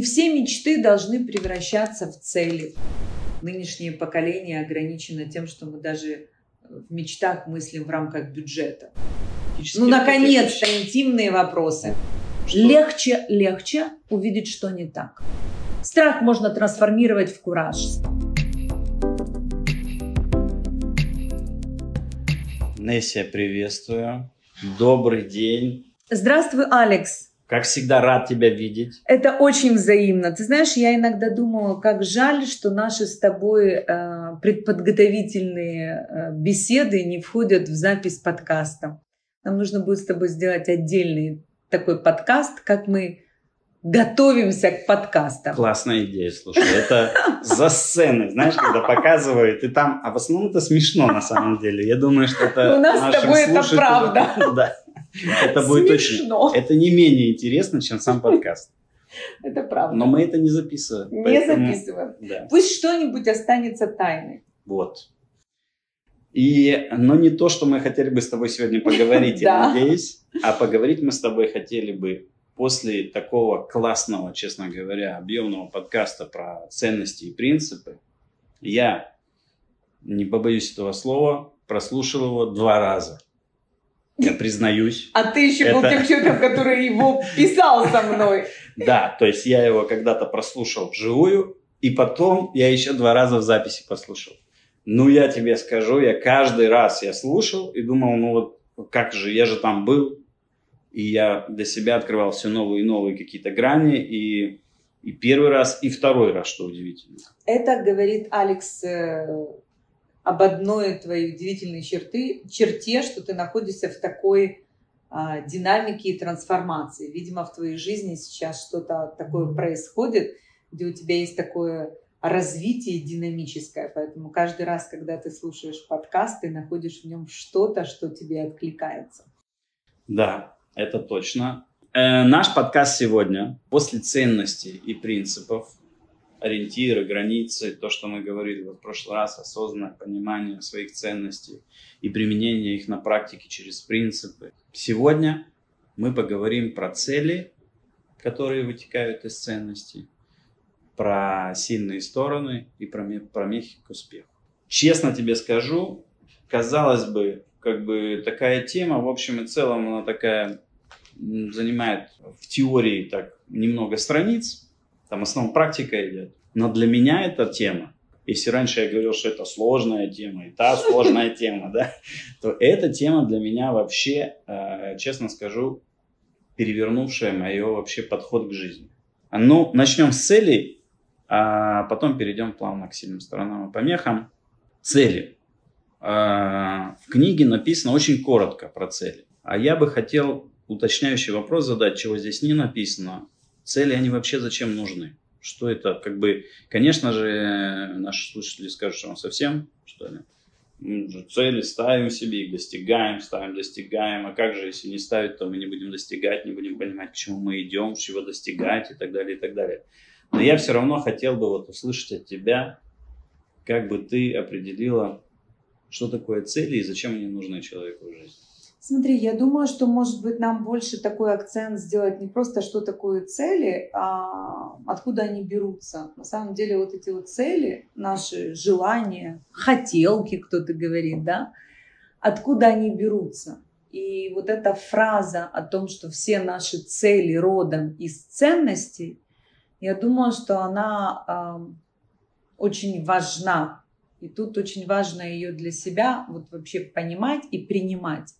Не все мечты должны превращаться в цели. Нынешнее поколение ограничено тем, что мы даже в мечтах мыслим в рамках бюджета. Ну, наконец-то, интимные вопросы. Что? Легче, легче увидеть, что не так. Страх можно трансформировать в кураж. Нессия, приветствую. Добрый день. Здравствуй, Алекс. Как всегда, рад тебя видеть. Это очень взаимно. Ты знаешь, я иногда думаю, как жаль, что наши с тобой э, предподготовительные э, беседы не входят в запись подкаста. Нам нужно будет с тобой сделать отдельный такой подкаст, как мы готовимся к подкастам. Классная идея, слушай. Это за сценой, знаешь, когда показывают, и там, а в основном это смешно на самом деле. Я думаю, что это У нас с тобой это правда. Да. Это будет Смешно. Это не менее интересно, чем сам подкаст. Это правда. Но мы это не записываем. Не поэтому... записываем. Да. Пусть что-нибудь останется тайной. Вот. И, но не то, что мы хотели бы с тобой сегодня поговорить, я надеюсь, а поговорить мы с тобой хотели бы после такого классного, честно говоря, объемного подкаста про ценности и принципы. Я, не побоюсь этого слова, прослушал его два раза. Я признаюсь. А ты еще это... был тем человеком, который его писал со мной. Да, то есть я его когда-то прослушал вживую, и потом я еще два раза в записи послушал. Ну, я тебе скажу, я каждый раз я слушал и думал, ну вот как же, я же там был, и я для себя открывал все новые и новые какие-то грани, и, и первый раз, и второй раз, что удивительно. Это говорит Алекс э, об одной твоей удивительной черты, черте, что ты находишься в такой а, динамике и трансформации. Видимо, в твоей жизни сейчас что-то такое происходит, где у тебя есть такое развитие динамическое. Поэтому каждый раз, когда ты слушаешь подкаст, ты находишь в нем что-то, что тебе откликается. Да, это точно. Э, наш подкаст сегодня после ценностей и принципов ориентиры, границы, то, что мы говорили вот в прошлый раз, осознанное понимание своих ценностей и применение их на практике через принципы. Сегодня мы поговорим про цели, которые вытекают из ценностей, про сильные стороны и про, про мехи к успеху. Честно тебе скажу, казалось бы, как бы такая тема, в общем и целом, она такая занимает в теории так немного страниц, там основная практика идет. Но для меня эта тема, если раньше я говорил, что это сложная тема, и та сложная тема, да, то эта тема для меня вообще, э, честно скажу, перевернувшая мое вообще подход к жизни. Ну, начнем с целей, а потом перейдем плавно к сильным сторонам и помехам. Цели. Э, в книге написано очень коротко про цели. А я бы хотел уточняющий вопрос задать, чего здесь не написано. Цели, они вообще зачем нужны? Что это, как бы, конечно же, наши слушатели скажут, что он совсем, что ли, мы же цели ставим себе, их достигаем, ставим, достигаем. А как же, если не ставить, то мы не будем достигать, не будем понимать, к чему мы идем, чего достигать и так далее, и так далее. Но я все равно хотел бы вот услышать от тебя, как бы ты определила, что такое цели и зачем они нужны человеку в жизни. Смотри, я думаю, что, может быть, нам больше такой акцент сделать не просто, что такое цели, а откуда они берутся. На самом деле вот эти вот цели, наши желания, хотелки, кто-то говорит, да, откуда они берутся. И вот эта фраза о том, что все наши цели родом из ценностей, я думаю, что она э, очень важна. И тут очень важно ее для себя вот вообще понимать и принимать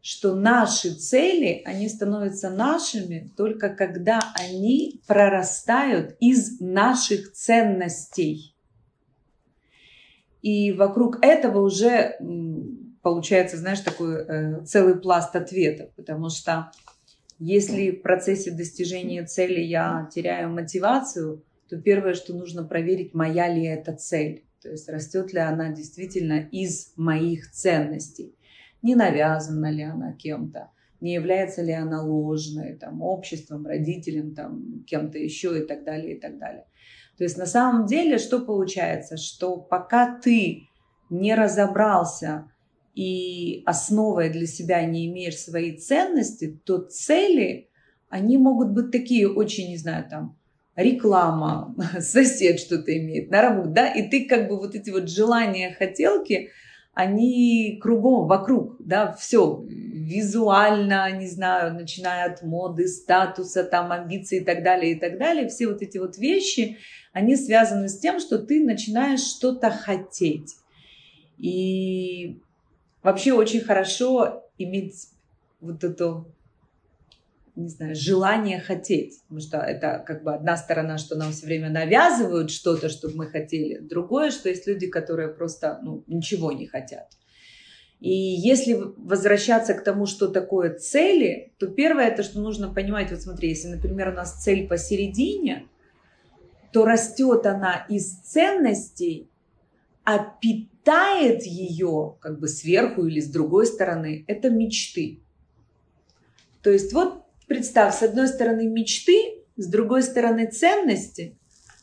что наши цели, они становятся нашими только когда они прорастают из наших ценностей. И вокруг этого уже получается, знаешь, такой э, целый пласт ответов, потому что если в процессе достижения цели я теряю мотивацию, то первое, что нужно проверить, моя ли это цель, то есть растет ли она действительно из моих ценностей не навязана ли она кем-то, не является ли она ложной, там, обществом, родителем, там, кем-то еще и так далее, и так далее. То есть на самом деле что получается? Что пока ты не разобрался и основой для себя не имеешь свои ценности, то цели, они могут быть такие очень, не знаю, там, реклама, сосед что-то имеет, на работу, да, и ты как бы вот эти вот желания, хотелки, они кругом, вокруг, да, все визуально, не знаю, начиная от моды, статуса, там, амбиций и так далее, и так далее, все вот эти вот вещи, они связаны с тем, что ты начинаешь что-то хотеть. И вообще очень хорошо иметь вот эту не знаю, желание хотеть. Потому что это как бы одна сторона, что нам все время навязывают что-то, чтобы мы хотели. Другое, что есть люди, которые просто ну, ничего не хотят. И если возвращаться к тому, что такое цели, то первое, это что нужно понимать, вот смотри, если, например, у нас цель посередине, то растет она из ценностей, а питает ее как бы сверху или с другой стороны, это мечты. То есть вот Представь, с одной стороны мечты, с другой стороны ценности,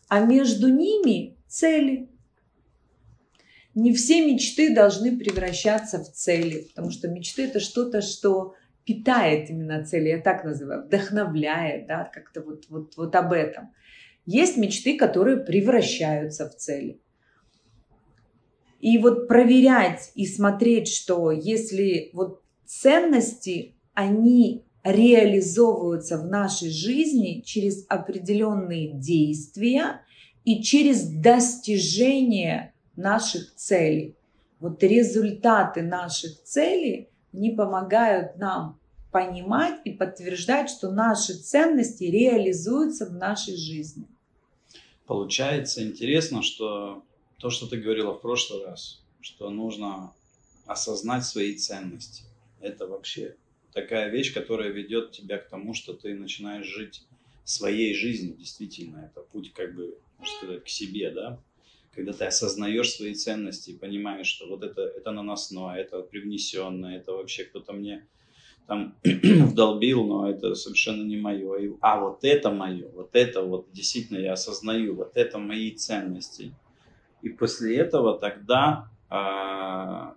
а между ними цели. Не все мечты должны превращаться в цели, потому что мечты это что-то, что питает именно цели, я так называю, вдохновляет, да, как-то вот, вот, вот об этом. Есть мечты, которые превращаются в цели. И вот проверять и смотреть, что если вот ценности, они реализовываются в нашей жизни через определенные действия и через достижение наших целей. Вот результаты наших целей не помогают нам понимать и подтверждать, что наши ценности реализуются в нашей жизни. Получается интересно, что то, что ты говорила в прошлый раз, что нужно осознать свои ценности. Это вообще такая вещь, которая ведет тебя к тому, что ты начинаешь жить своей жизнью, действительно. Это путь, как бы, можно сказать, к себе, да? Когда ты осознаешь свои ценности и понимаешь, что вот это, это наносное, это привнесенное, это вообще кто-то мне там вдолбил, но это совершенно не мое. а вот это мое, вот это вот действительно я осознаю, вот это мои ценности. И после этого тогда а,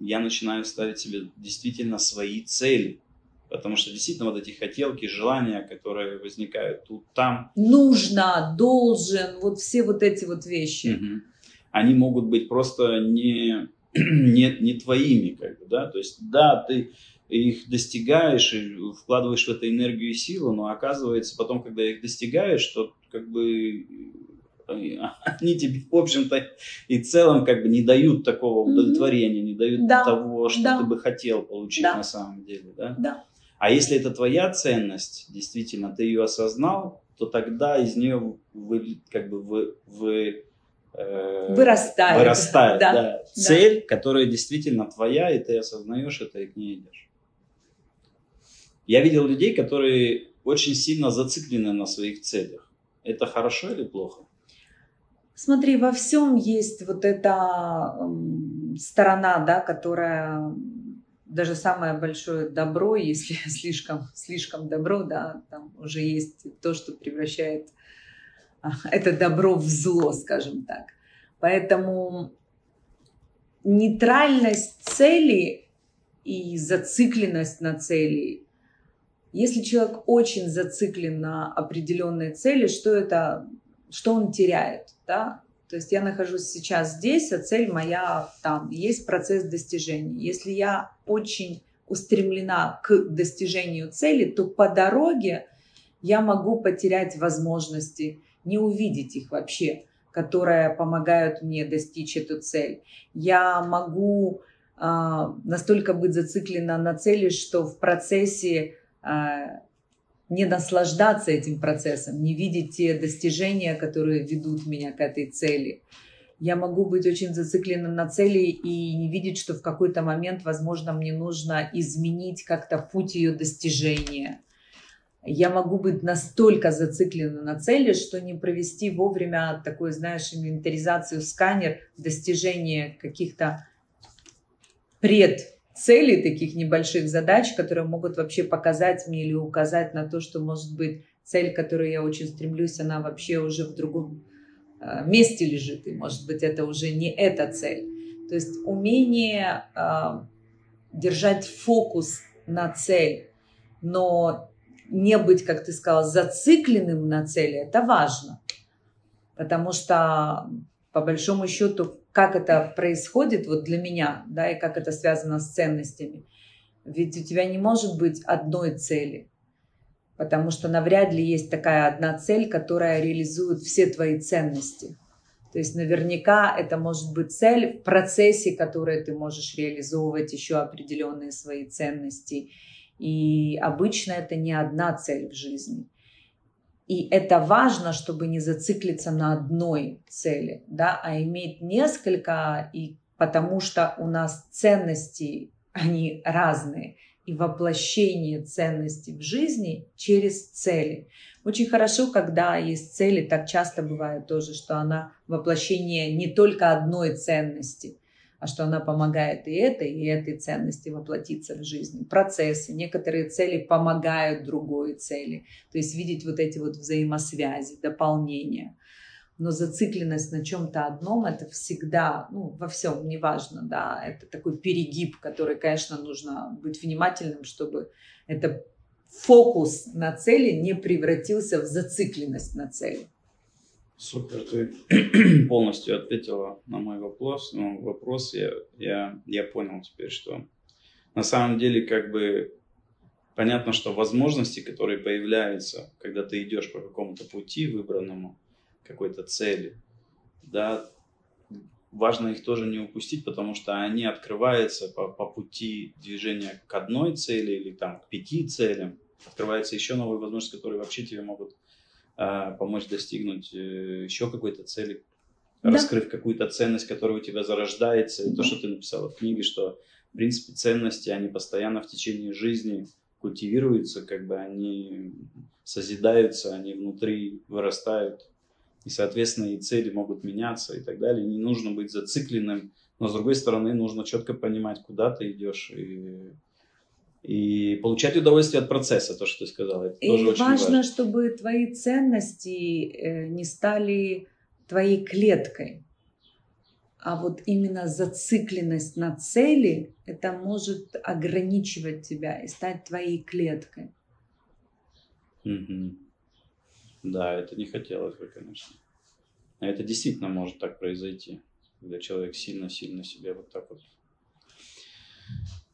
я начинаю ставить себе действительно свои цели. Потому что действительно вот эти хотелки, желания, которые возникают тут, там. Нужно, должен, вот все вот эти вот вещи. Угу. Они могут быть просто не, не, не твоими, как бы, да. То есть, да, ты их достигаешь и вкладываешь в это энергию и силу, но оказывается потом, когда их достигаешь, то как бы они тебе, в общем-то, и целом как бы не дают такого удовлетворения, не дают да. того, что да. ты бы хотел получить да. на самом деле, да? Да. А если это твоя ценность, действительно, ты ее осознал, то тогда из нее вы, как бы вы, вы э, вырастает, вырастает да. Да, цель, да. которая действительно твоя, и ты осознаешь это и к ней идешь. Я видел людей, которые очень сильно зациклены на своих целях. Это хорошо или плохо? Смотри, во всем есть вот эта сторона, да, которая даже самое большое добро, если слишком, слишком добро, да, там уже есть то, что превращает а, это добро в зло, скажем так. Поэтому нейтральность цели и зацикленность на цели. Если человек очень зациклен на определенной цели, что это что он теряет, да, то есть я нахожусь сейчас здесь, а цель моя там, есть процесс достижения. Если я очень устремлена к достижению цели, то по дороге я могу потерять возможности, не увидеть их вообще, которые помогают мне достичь эту цель. Я могу э, настолько быть зациклена на цели, что в процессе э, не наслаждаться этим процессом, не видеть те достижения, которые ведут меня к этой цели. Я могу быть очень зациклена на цели и не видеть, что в какой-то момент, возможно, мне нужно изменить как-то путь ее достижения. Я могу быть настолько зациклена на цели, что не провести вовремя такой, знаешь, инвентаризацию сканер достижения каких-то пред целей, таких небольших задач, которые могут вообще показать мне или указать на то, что, может быть, цель, к которой я очень стремлюсь, она вообще уже в другом э, месте лежит, и, может быть, это уже не эта цель. То есть умение э, держать фокус на цель, но не быть, как ты сказал, зацикленным на цели, это важно. Потому что, по большому счету, как это происходит вот для меня, да, и как это связано с ценностями. Ведь у тебя не может быть одной цели, потому что навряд ли есть такая одна цель, которая реализует все твои ценности. То есть наверняка это может быть цель в процессе, которой ты можешь реализовывать еще определенные свои ценности. И обычно это не одна цель в жизни. И это важно, чтобы не зациклиться на одной цели, да, а иметь несколько, и потому что у нас ценности, они разные и воплощение ценностей в жизни через цели. Очень хорошо, когда есть цели, так часто бывает тоже, что она воплощение не только одной ценности, а что она помогает и этой, и этой ценности воплотиться в жизни. Процессы, некоторые цели помогают другой цели. То есть видеть вот эти вот взаимосвязи, дополнения но зацикленность на чем-то одном это всегда, ну, во всем, неважно, да, это такой перегиб, который, конечно, нужно быть внимательным, чтобы это фокус на цели не превратился в зацикленность на цели. Супер, ты полностью ответила на мой вопрос. Ну, вопрос я, я, я понял теперь, что на самом деле как бы понятно, что возможности, которые появляются, когда ты идешь по какому-то пути выбранному, какой-то цели, да, важно их тоже не упустить, потому что они открываются по, по пути движения к одной цели или там к пяти целям, открываются еще новые возможности, которые вообще тебе могут помочь достигнуть э, еще какой-то цели, да. раскрыв какую-то ценность, которая у тебя зарождается. И то, что ты написала в книге, что в принципе ценности, они постоянно в течение жизни культивируются, как бы они созидаются, они внутри вырастают и, соответственно, и цели могут меняться и так далее. Не нужно быть зацикленным, но, с другой стороны, нужно четко понимать, куда ты идешь и, и получать удовольствие от процесса, то, что ты сказала. Это и тоже важно, очень важно, чтобы твои ценности э, не стали твоей клеткой. А вот именно зацикленность на цели, это может ограничивать тебя и стать твоей клеткой. Угу. Да, это не хотелось бы, конечно. А это действительно может так произойти, когда человек сильно-сильно себе вот так вот.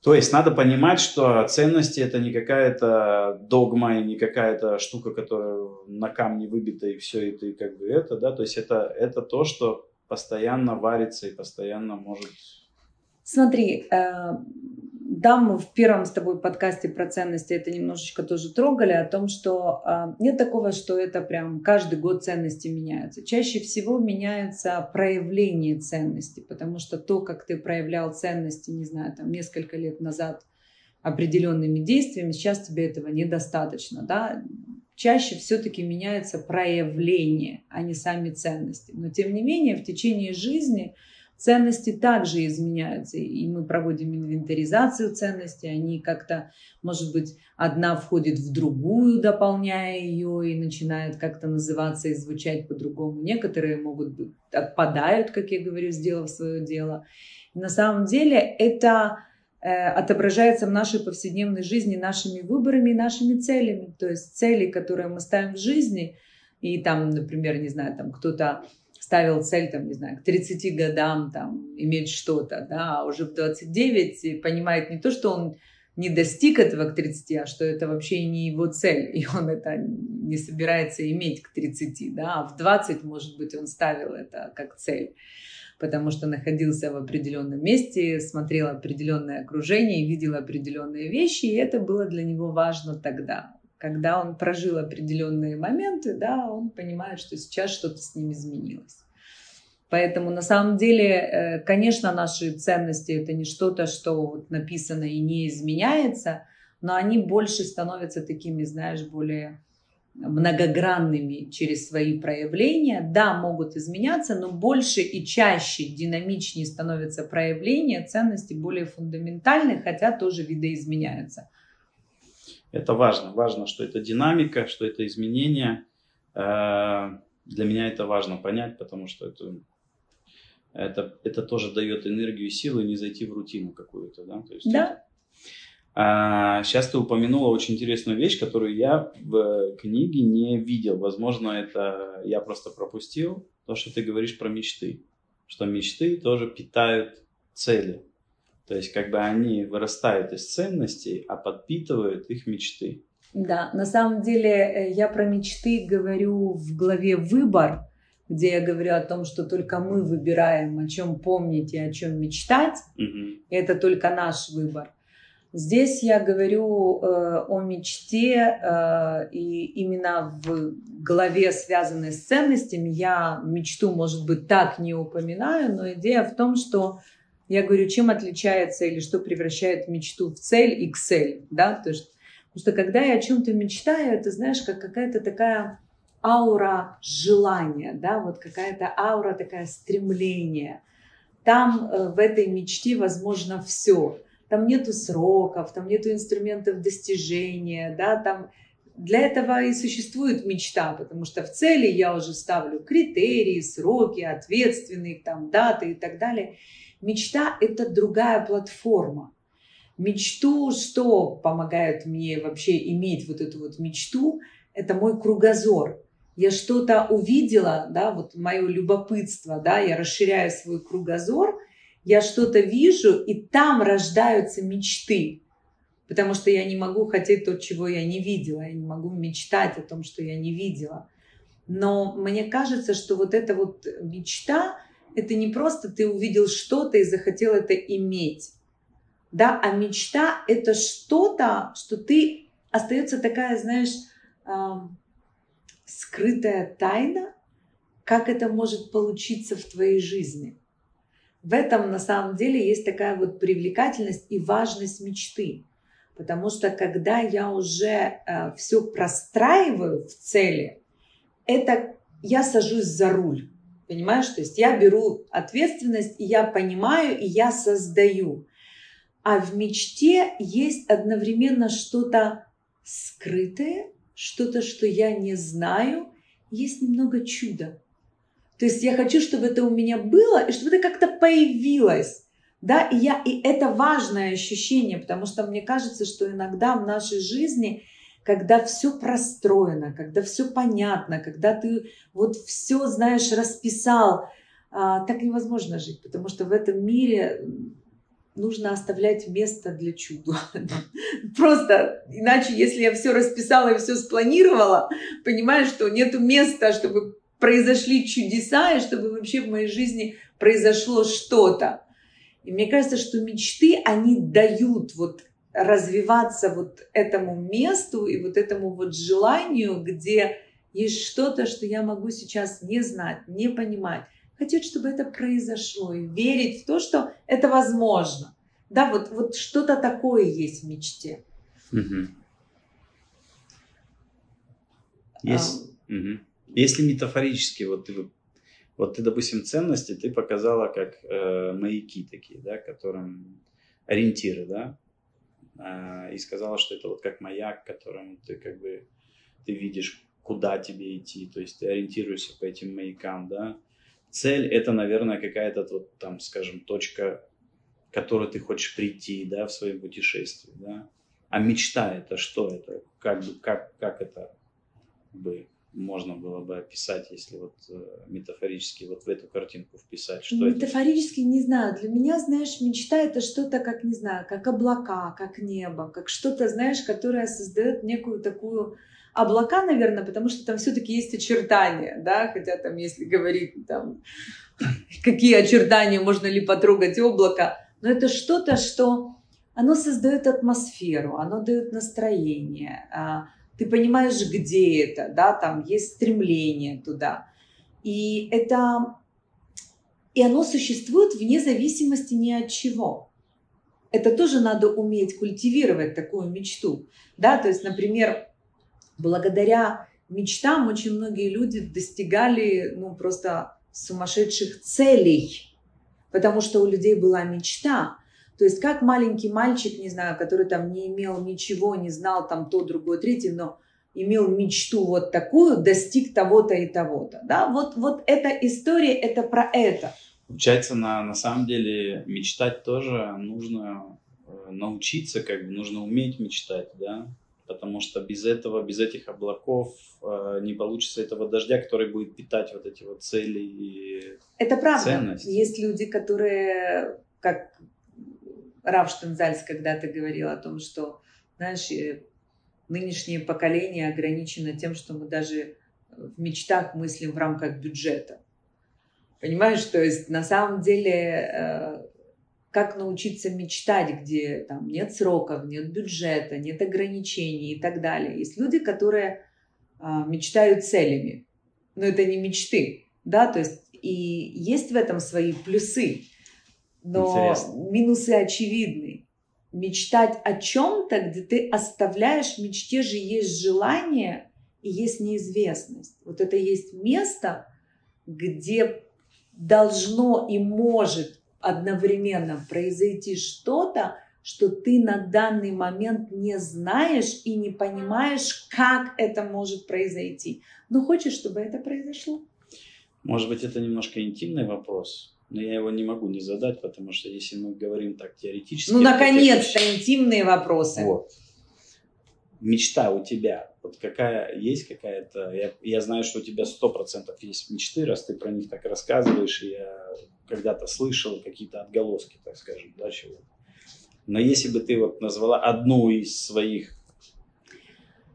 То есть надо понимать, что ценности это не какая-то догма и не какая-то штука, которая на камне выбита и все и как бы это, да, то есть это, это то, что постоянно варится и постоянно может... Смотри, э, да, мы в первом с тобой подкасте про ценности это немножечко тоже трогали, о том, что э, нет такого, что это прям каждый год ценности меняются. Чаще всего меняется проявление ценности, потому что то, как ты проявлял ценности, не знаю, там несколько лет назад определенными действиями, сейчас тебе этого недостаточно, да. Чаще все-таки меняется проявление, а не сами ценности. Но тем не менее в течение жизни Ценности также изменяются, и мы проводим инвентаризацию ценностей, они как-то, может быть, одна входит в другую, дополняя ее, и начинают как-то называться и звучать по-другому. Некоторые могут быть, отпадают, как я говорю, сделав свое дело. На самом деле это э, отображается в нашей повседневной жизни нашими выборами и нашими целями. То есть цели, которые мы ставим в жизни, и там, например, не знаю, там кто-то ставил цель, там, не знаю, к 30 годам там, иметь что-то, да, а уже в 29 понимает не то, что он не достиг этого к 30, а что это вообще не его цель, и он это не собирается иметь к 30, да, а в 20, может быть, он ставил это как цель, потому что находился в определенном месте, смотрел определенное окружение, видел определенные вещи, и это было для него важно тогда когда он прожил определенные моменты, да, он понимает, что сейчас что-то с ним изменилось. Поэтому на самом деле, э, конечно, наши ценности это не что-то, что написано и не изменяется, но они больше становятся такими, знаешь, более многогранными через свои проявления. Да, могут изменяться, но больше и чаще, динамичнее становятся проявления ценностей более фундаментальных, хотя тоже видоизменяются. Это важно. Важно, что это динамика, что это изменение. Э, для меня это важно понять, потому что это, это, это тоже дает энергию и силы не зайти в рутину какую-то. Да? То есть да. А, сейчас ты упомянула очень интересную вещь, которую я в книге не видел. Возможно, это я просто пропустил. То, что ты говоришь про мечты. Что мечты тоже питают цели. То есть, как бы они вырастают из ценностей, а подпитывают их мечты. Да, на самом деле э, я про мечты говорю в главе «Выбор», где я говорю о том, что только мы выбираем, о чем помнить и о чем мечтать. И это только наш выбор. Здесь я говорю э, о мечте, э, и именно в главе, связанной с ценностями, я мечту, может быть, так не упоминаю, но идея в том, что я говорю, чем отличается или что превращает мечту в цель и к цель, да, то есть, потому что когда я о чем-то мечтаю, это, знаешь, как какая-то такая аура желания, да, вот какая-то аура такая стремления. Там э, в этой мечте возможно все – там нету сроков, там нету инструментов достижения, да, там для этого и существует мечта, потому что в цели я уже ставлю критерии, сроки, ответственные, там, даты и так далее. Мечта – это другая платформа. Мечту, что помогает мне вообще иметь вот эту вот мечту, это мой кругозор. Я что-то увидела, да, вот мое любопытство, да, я расширяю свой кругозор – я что-то вижу, и там рождаются мечты. Потому что я не могу хотеть то, чего я не видела. Я не могу мечтать о том, что я не видела. Но мне кажется, что вот эта вот мечта, это не просто ты увидел что-то и захотел это иметь. Да, а мечта это что-то, что ты остается такая, знаешь, скрытая тайна, как это может получиться в твоей жизни. В этом на самом деле есть такая вот привлекательность и важность мечты. Потому что когда я уже э, все простраиваю в цели, это я сажусь за руль. Понимаешь? То есть я беру ответственность, и я понимаю, и я создаю. А в мечте есть одновременно что-то скрытое, что-то, что я не знаю, есть немного чуда. То есть я хочу, чтобы это у меня было, и чтобы это как-то появилось. Да, и, я, и это важное ощущение, потому что мне кажется, что иногда в нашей жизни, когда все простроено, когда все понятно, когда ты вот все, знаешь, расписал, а, так невозможно жить, потому что в этом мире нужно оставлять место для чуда. Просто иначе, если я все расписала и все спланировала, понимаешь, что нету места, чтобы произошли чудеса, и чтобы вообще в моей жизни произошло что-то. И мне кажется, что мечты, они дают вот развиваться вот этому месту и вот этому вот желанию, где есть что-то, что я могу сейчас не знать, не понимать. Хотеть, чтобы это произошло и верить в то, что это возможно. Да, вот, вот что-то такое есть в мечте. Угу. Есть. А, угу. Если метафорически, вот ты, вот ты, допустим, ценности ты показала как э, маяки такие, да, которым ориентиры, да, э, и сказала, что это вот как маяк, которым ты как бы ты видишь, куда тебе идти, то есть ты ориентируешься по этим маякам, да. Цель это, наверное, какая-то вот там, скажем, точка, к которой ты хочешь прийти, да, в своем путешествии, да. А мечта это что это? Как бы, как, как это бы можно было бы описать, если вот э, метафорически вот в эту картинку вписать? Что метафорически это? не знаю. Для меня, знаешь, мечта это что-то, как, не знаю, как облака, как небо, как что-то, знаешь, которое создает некую такую облака, наверное, потому что там все-таки есть очертания, да, хотя там, если говорить там, какие очертания, можно ли потрогать облако, но это что-то, что оно создает атмосферу, оно дает настроение, а, ты понимаешь, где это, да, там есть стремление туда. И это, и оно существует вне зависимости ни от чего. Это тоже надо уметь культивировать такую мечту, да, то есть, например, благодаря мечтам очень многие люди достигали, ну, просто сумасшедших целей, потому что у людей была мечта, то есть как маленький мальчик, не знаю, который там не имел ничего, не знал там то, другое, третье, но имел мечту вот такую, достиг того-то и того-то. Да? Вот, вот эта история, это про это. Получается, на, на самом деле мечтать тоже нужно э, научиться, как бы нужно уметь мечтать, да, потому что без этого, без этих облаков э, не получится этого дождя, который будет питать вот эти вот цели и Это правда. ценности. Есть люди, которые, как Рав Штензальц когда-то говорил о том, что, знаешь, э, нынешнее поколение ограничено тем, что мы даже в мечтах мыслим в рамках бюджета. Понимаешь, то есть на самом деле э, как научиться мечтать, где там нет сроков, нет бюджета, нет ограничений и так далее. Есть люди, которые а, мечтают целями, но это не мечты, да, то есть и есть в этом свои плюсы, но Интересно. минусы очевидны. Мечтать о чем-то, где ты оставляешь, в мечте же есть желание и есть неизвестность. Вот это есть место, где должно и может одновременно произойти что-то, что ты на данный момент не знаешь и не понимаешь, как это может произойти. Но хочешь, чтобы это произошло? Может быть, это немножко интимный вопрос, но я его не могу не задать, потому что если мы говорим так теоретически... Ну, наконец-то, вещах- интимные вопросы. Вот. Мечта у тебя, вот какая есть какая-то, я, я знаю, что у тебя сто процентов есть мечты, раз ты про них так рассказываешь, и я когда-то слышал какие-то отголоски, так скажем, да, чего-то. Но если бы ты вот назвала одну из своих,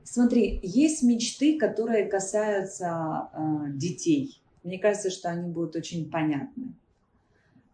Смотри, есть мечты, которые касаются э, детей. Мне кажется, что они будут очень понятны.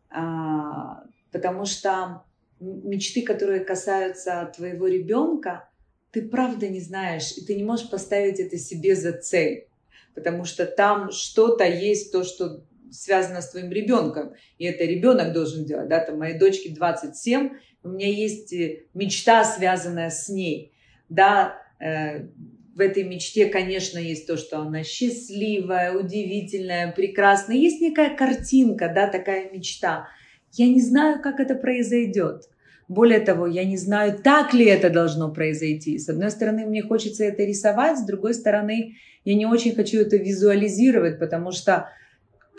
А, потому что мечты, которые касаются твоего ребенка, ты правда не знаешь, и ты не можешь поставить это себе за цель. Потому что там что-то есть, то, что связано с твоим ребенком. И это ребенок должен делать. Да? Там моей дочке 27, у меня есть э, мечта, связанная с ней. Да, э, в этой мечте, конечно, есть то, что она счастливая, удивительная, прекрасная. Есть некая картинка, да, такая мечта. Я не знаю, как это произойдет. Более того, я не знаю, так ли это должно произойти. С одной стороны, мне хочется это рисовать, с другой стороны, я не очень хочу это визуализировать, потому что,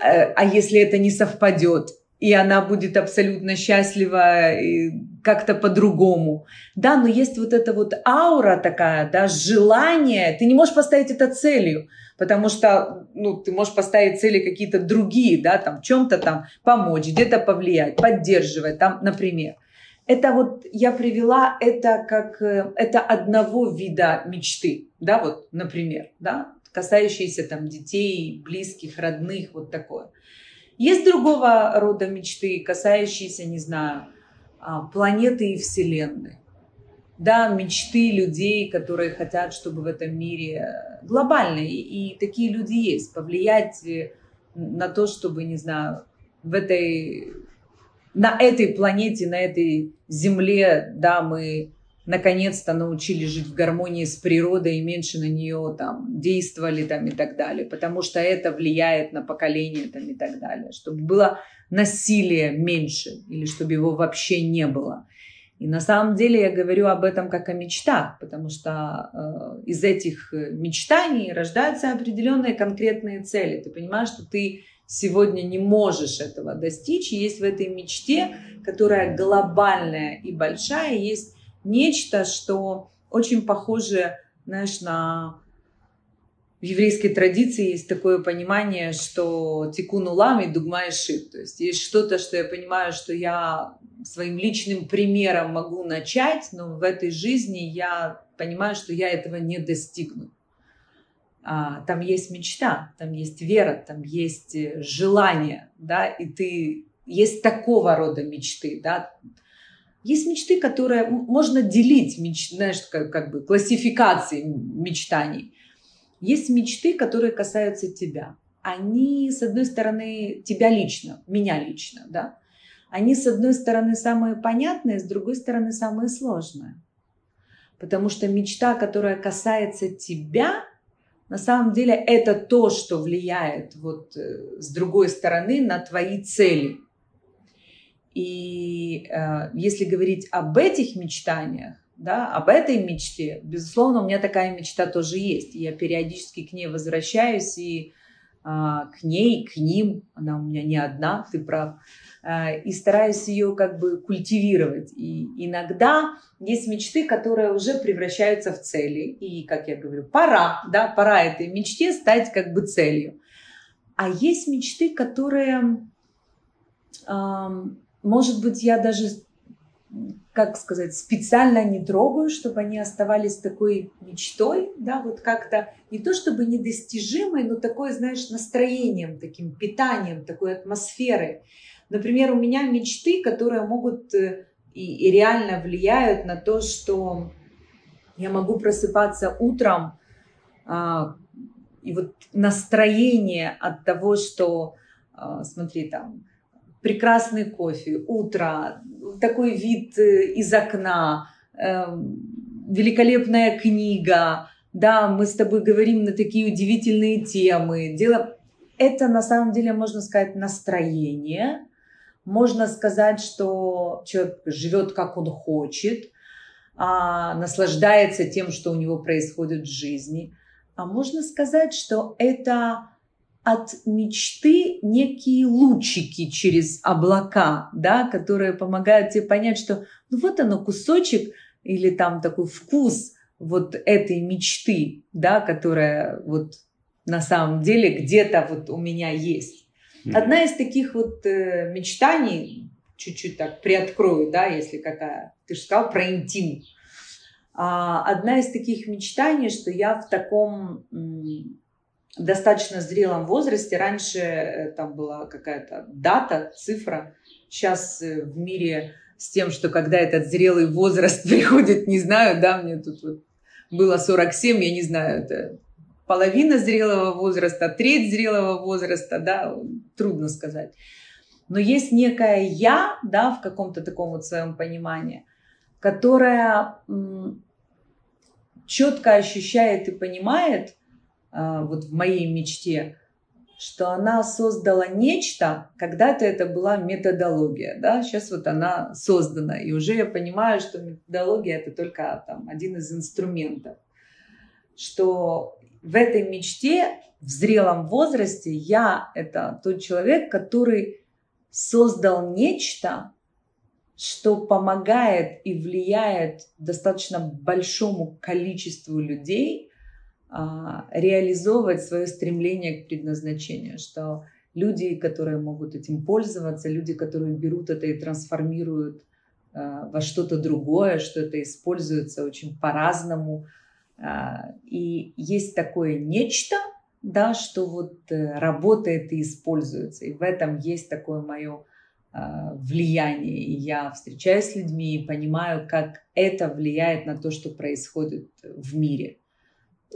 а если это не совпадет, и она будет абсолютно счастлива как-то по-другому. Да, но есть вот эта вот аура такая, да, желание. Ты не можешь поставить это целью, потому что, ну, ты можешь поставить цели какие-то другие, да, там, чем-то там помочь, где-то повлиять, поддерживать, там, например. Это вот я привела это как э, это одного вида мечты, да, вот, например, да, касающиеся там детей, близких, родных, вот такое. Есть другого рода мечты, касающиеся, не знаю, а, планеты и Вселенной. Да, мечты людей, которые хотят, чтобы в этом мире э, глобальные, и такие люди есть, повлиять э, на то, чтобы, не знаю, в этой, на этой планете, на этой Земле, да, мы наконец-то научились жить в гармонии с природой и меньше на нее там действовали там и так далее, потому что это влияет на поколение там и так далее, чтобы было насилие меньше или чтобы его вообще не было. И на самом деле я говорю об этом как о мечтах, потому что э, из этих мечтаний рождаются определенные конкретные цели. Ты понимаешь, что ты сегодня не можешь этого достичь, есть в этой мечте, которая глобальная и большая, есть нечто, что очень похоже, знаешь, на в еврейской традиции есть такое понимание, что тикун улам и дугма и шит. То есть есть что-то, что я понимаю, что я своим личным примером могу начать, но в этой жизни я понимаю, что я этого не достигну. А, там есть мечта, там есть вера, там есть э, желание, да, и ты есть такого рода мечты, да, есть мечты, которые можно делить, меч, знаешь, как, как бы классификации мечтаний. Есть мечты, которые касаются тебя. Они, с одной стороны, тебя лично, меня лично, да. Они, с одной стороны, самые понятные, с другой стороны, самые сложные. Потому что мечта, которая касается тебя, на самом деле это то, что влияет вот э, с другой стороны на твои цели. И э, если говорить об этих мечтаниях, да, об этой мечте, безусловно, у меня такая мечта тоже есть. Я периодически к ней возвращаюсь и а, к ней, к ним, она у меня не одна, ты прав, а, и стараюсь ее как бы культивировать. И иногда есть мечты, которые уже превращаются в цели, и, как я говорю, пора, да, пора этой мечте стать как бы целью. А есть мечты, которые, может быть, я даже как сказать, специально не трогаю, чтобы они оставались такой мечтой, да, вот как-то не то чтобы недостижимой, но такой, знаешь, настроением, таким питанием, такой атмосферой. Например, у меня мечты, которые могут э, и, и реально влияют на то, что я могу просыпаться утром, а, и вот настроение от того, что, а, смотри, там, прекрасный кофе, утро, такой вид э, из окна, эм, великолепная книга, да, мы с тобой говорим на такие удивительные темы. Дело, это на самом деле, можно сказать, настроение. Можно сказать, что человек живет, как он хочет, а, наслаждается тем, что у него происходит в жизни. А можно сказать, что это от мечты некие лучики через облака, да, которые помогают тебе понять, что ну вот оно кусочек или там такой вкус вот этой мечты, да, которая вот на самом деле где-то вот у меня есть. Mm-hmm. Одна из таких вот э, мечтаний, чуть-чуть так приоткрою, да, если какая, ты же сказал про интим. А, одна из таких мечтаний, что я в таком достаточно зрелом возрасте. Раньше э, там была какая-то дата, цифра. Сейчас э, в мире с тем, что когда этот зрелый возраст приходит, не знаю, да, мне тут вот было 47, я не знаю, это половина зрелого возраста, треть зрелого возраста, да, трудно сказать. Но есть некая я, да, в каком-то таком вот своем понимании, которая четко ощущает и понимает, вот в моей мечте, что она создала нечто, когда-то это была методология, да, сейчас вот она создана, и уже я понимаю, что методология это только там, один из инструментов, что в этой мечте в зрелом возрасте я это тот человек, который создал нечто, что помогает и влияет достаточно большому количеству людей а, реализовывать свое стремление к предназначению, что люди, которые могут этим пользоваться, люди, которые берут это и трансформируют а, во что-то другое, что это используется очень по-разному. А, и есть такое нечто, да, что вот э, работает и используется. И в этом есть такое мое влияние. И я встречаюсь с людьми и понимаю, как это влияет на то, что происходит в мире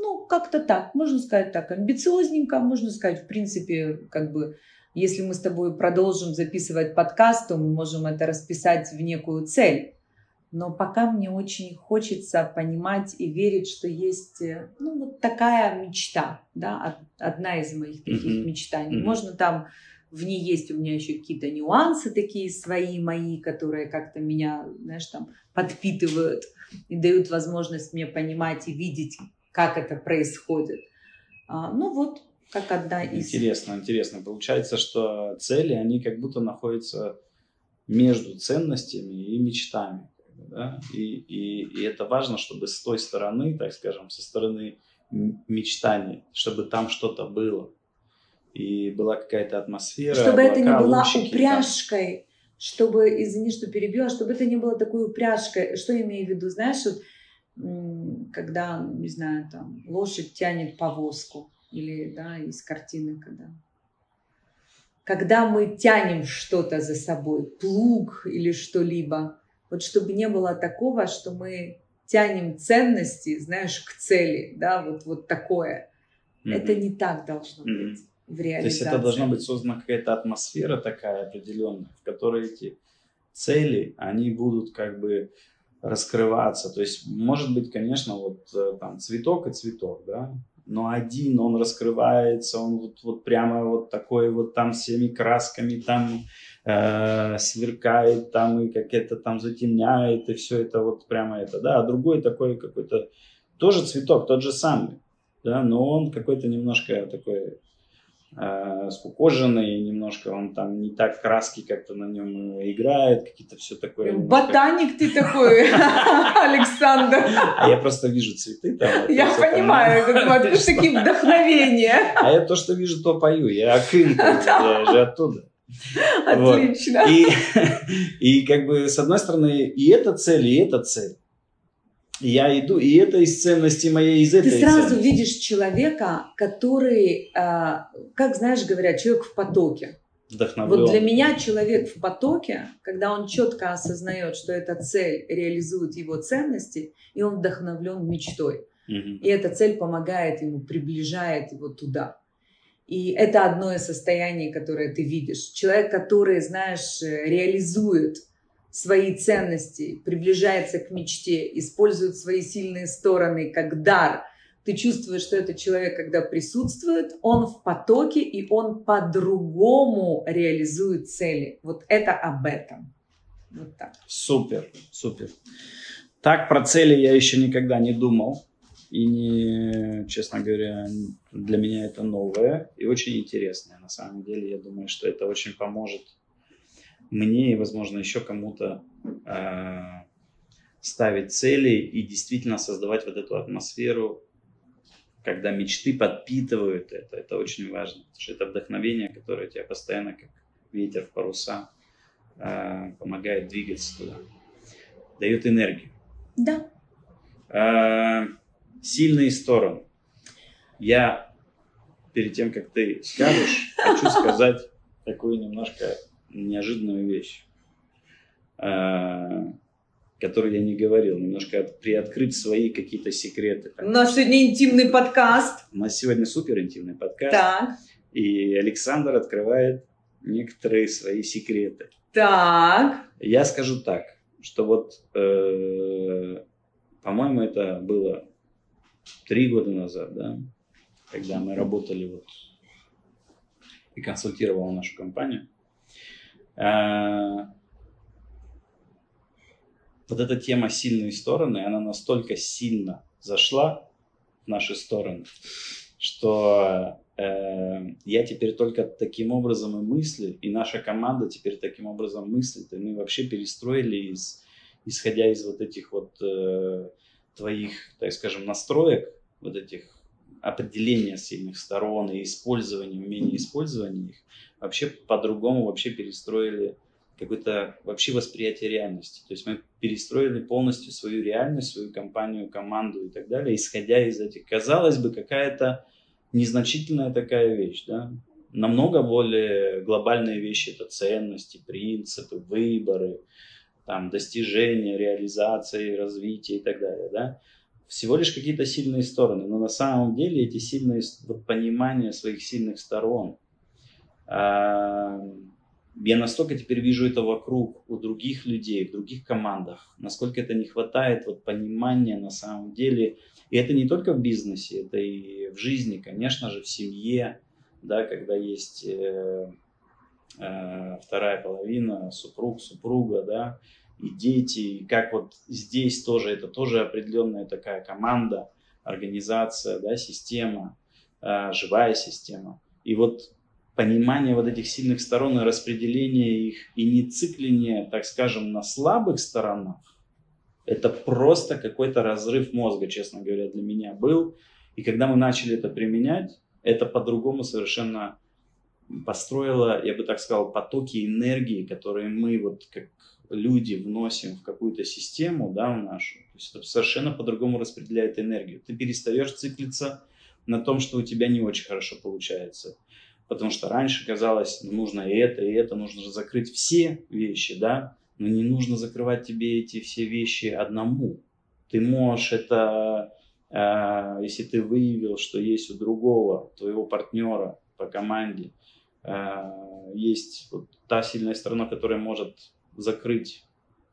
ну, как-то так, можно сказать так, амбициозненько, можно сказать, в принципе, как бы, если мы с тобой продолжим записывать подкаст, то мы можем это расписать в некую цель. Но пока мне очень хочется понимать и верить, что есть, э, ну, вот такая мечта, да, одна из моих таких mm-hmm. мечтаний. Mm-hmm. Можно там в ней есть у меня еще какие-то нюансы такие свои мои, которые как-то меня, знаешь, там подпитывают и дают возможность мне понимать и видеть, как это происходит. А, ну вот, как одна из... Интересно, интересно. Получается, что цели, они как будто находятся между ценностями и мечтами. Да? И, и, и это важно, чтобы с той стороны, так скажем, со стороны мечтаний, чтобы там что-то было. И была какая-то атмосфера. Чтобы облака, это не была лучики, упряжкой, там. чтобы, извини, что перебила, чтобы это не было такой упряжкой. Что я имею в виду? Знаешь, вот когда, не знаю, там, лошадь тянет повозку, или, да, из картины, когда когда мы тянем что-то за собой, плуг или что-либо, вот чтобы не было такого, что мы тянем ценности, знаешь, к цели, да, вот, вот такое. Mm-hmm. Это не так должно mm-hmm. быть в реализации. То есть это должна быть создана какая-то атмосфера такая определенная, в которой эти цели, они будут как бы раскрываться. То есть, может быть, конечно, вот э, там цветок и цветок, да, но один он раскрывается, он вот, вот прямо вот такой вот там всеми красками там э, сверкает там и как это там затемняет и все это вот прямо это, да, а другой такой какой-то тоже цветок, тот же самый, да, но он какой-то немножко такой э, скукоженный, немножко он там не так краски как-то на нем играет, какие-то все такое. Ботаник ты такой, Александр. А я просто вижу цветы там. Я понимаю, это такие вдохновения. А я то, что вижу, то пою. Я акын, я же оттуда. Отлично. И, и как бы с одной стороны и эта цель, и эта цель. Я иду, и это из ценности моей, из этой Ты сразу ценности. видишь человека, который, а, как знаешь, говорят, человек в потоке. Вдохновлен. Вот для меня человек в потоке, когда он четко осознает, что эта цель реализует его ценности, и он вдохновлен мечтой. Мгм. И эта цель помогает ему, приближает его туда. И это одно из состояний, которое ты видишь. Человек, который, знаешь, э, реализует свои ценности, приближается к мечте, использует свои сильные стороны как дар. Ты чувствуешь, что этот человек, когда присутствует, он в потоке, и он по-другому реализует цели. Вот это об этом. Вот так. Супер, супер. Так про цели я еще никогда не думал. И, не, честно говоря, для меня это новое и очень интересное. На самом деле, я думаю, что это очень поможет мне и, возможно, еще кому-то э, ставить цели и действительно создавать вот эту атмосферу, когда мечты подпитывают это. Это очень важно. Потому что это вдохновение, которое тебя постоянно, как ветер в паруса, э, помогает двигаться туда. Дает энергию. Да. Э, сильные стороны. Я перед тем, как ты скажешь, хочу сказать такую немножко неожиданную вещь, э, которую я не говорил, немножко приоткрыть свои какие-то секреты. У нас сегодня интимный подкаст. У нас сегодня супер интимный подкаст, Так, и Александр открывает некоторые свои секреты. так. Я скажу так, что вот, э, по-моему, это было три года назад, да, когда мы работали вот и консультировал нашу компанию. А, вот эта тема сильные стороны, она настолько сильно зашла в наши стороны, что э, я теперь только таким образом и мыслю, и наша команда теперь таким образом мыслит, и мы вообще перестроили из, исходя из вот этих вот э, твоих, так скажем, настроек, вот этих определения сильных сторон и использования, умения использования их, вообще по-другому вообще перестроили какое-то вообще восприятие реальности. То есть мы перестроили полностью свою реальность, свою компанию, команду и так далее, исходя из этих. Казалось бы, какая-то незначительная такая вещь, да? Намного более глобальные вещи это ценности, принципы, выборы, там, достижения, реализации, развитие и так далее, да? Всего лишь какие-то сильные стороны, но на самом деле эти сильные, вот, понимание своих сильных сторон, я настолько теперь вижу это вокруг у других людей, в других командах, насколько это не хватает вот понимания на самом деле. И это не только в бизнесе, это и в жизни, конечно же, в семье, да, когда есть э, э, вторая половина, супруг, супруга, да, и дети, и как вот здесь тоже, это тоже определенная такая команда, организация, да, система, э, живая система. И вот понимание вот этих сильных сторон и распределение их, и не цикление, так скажем, на слабых сторонах, это просто какой-то разрыв мозга, честно говоря, для меня был. И когда мы начали это применять, это по-другому совершенно построило, я бы так сказал, потоки энергии, которые мы вот как люди вносим в какую-то систему, да, в нашу. То есть это совершенно по-другому распределяет энергию. Ты перестаешь циклиться на том, что у тебя не очень хорошо получается. Потому что раньше казалось, ну, нужно и это, и это, нужно же закрыть все вещи, да, но не нужно закрывать тебе эти все вещи одному. Ты можешь это, э, если ты выявил, что есть у другого, твоего партнера по команде, э, есть вот та сильная сторона, которая может закрыть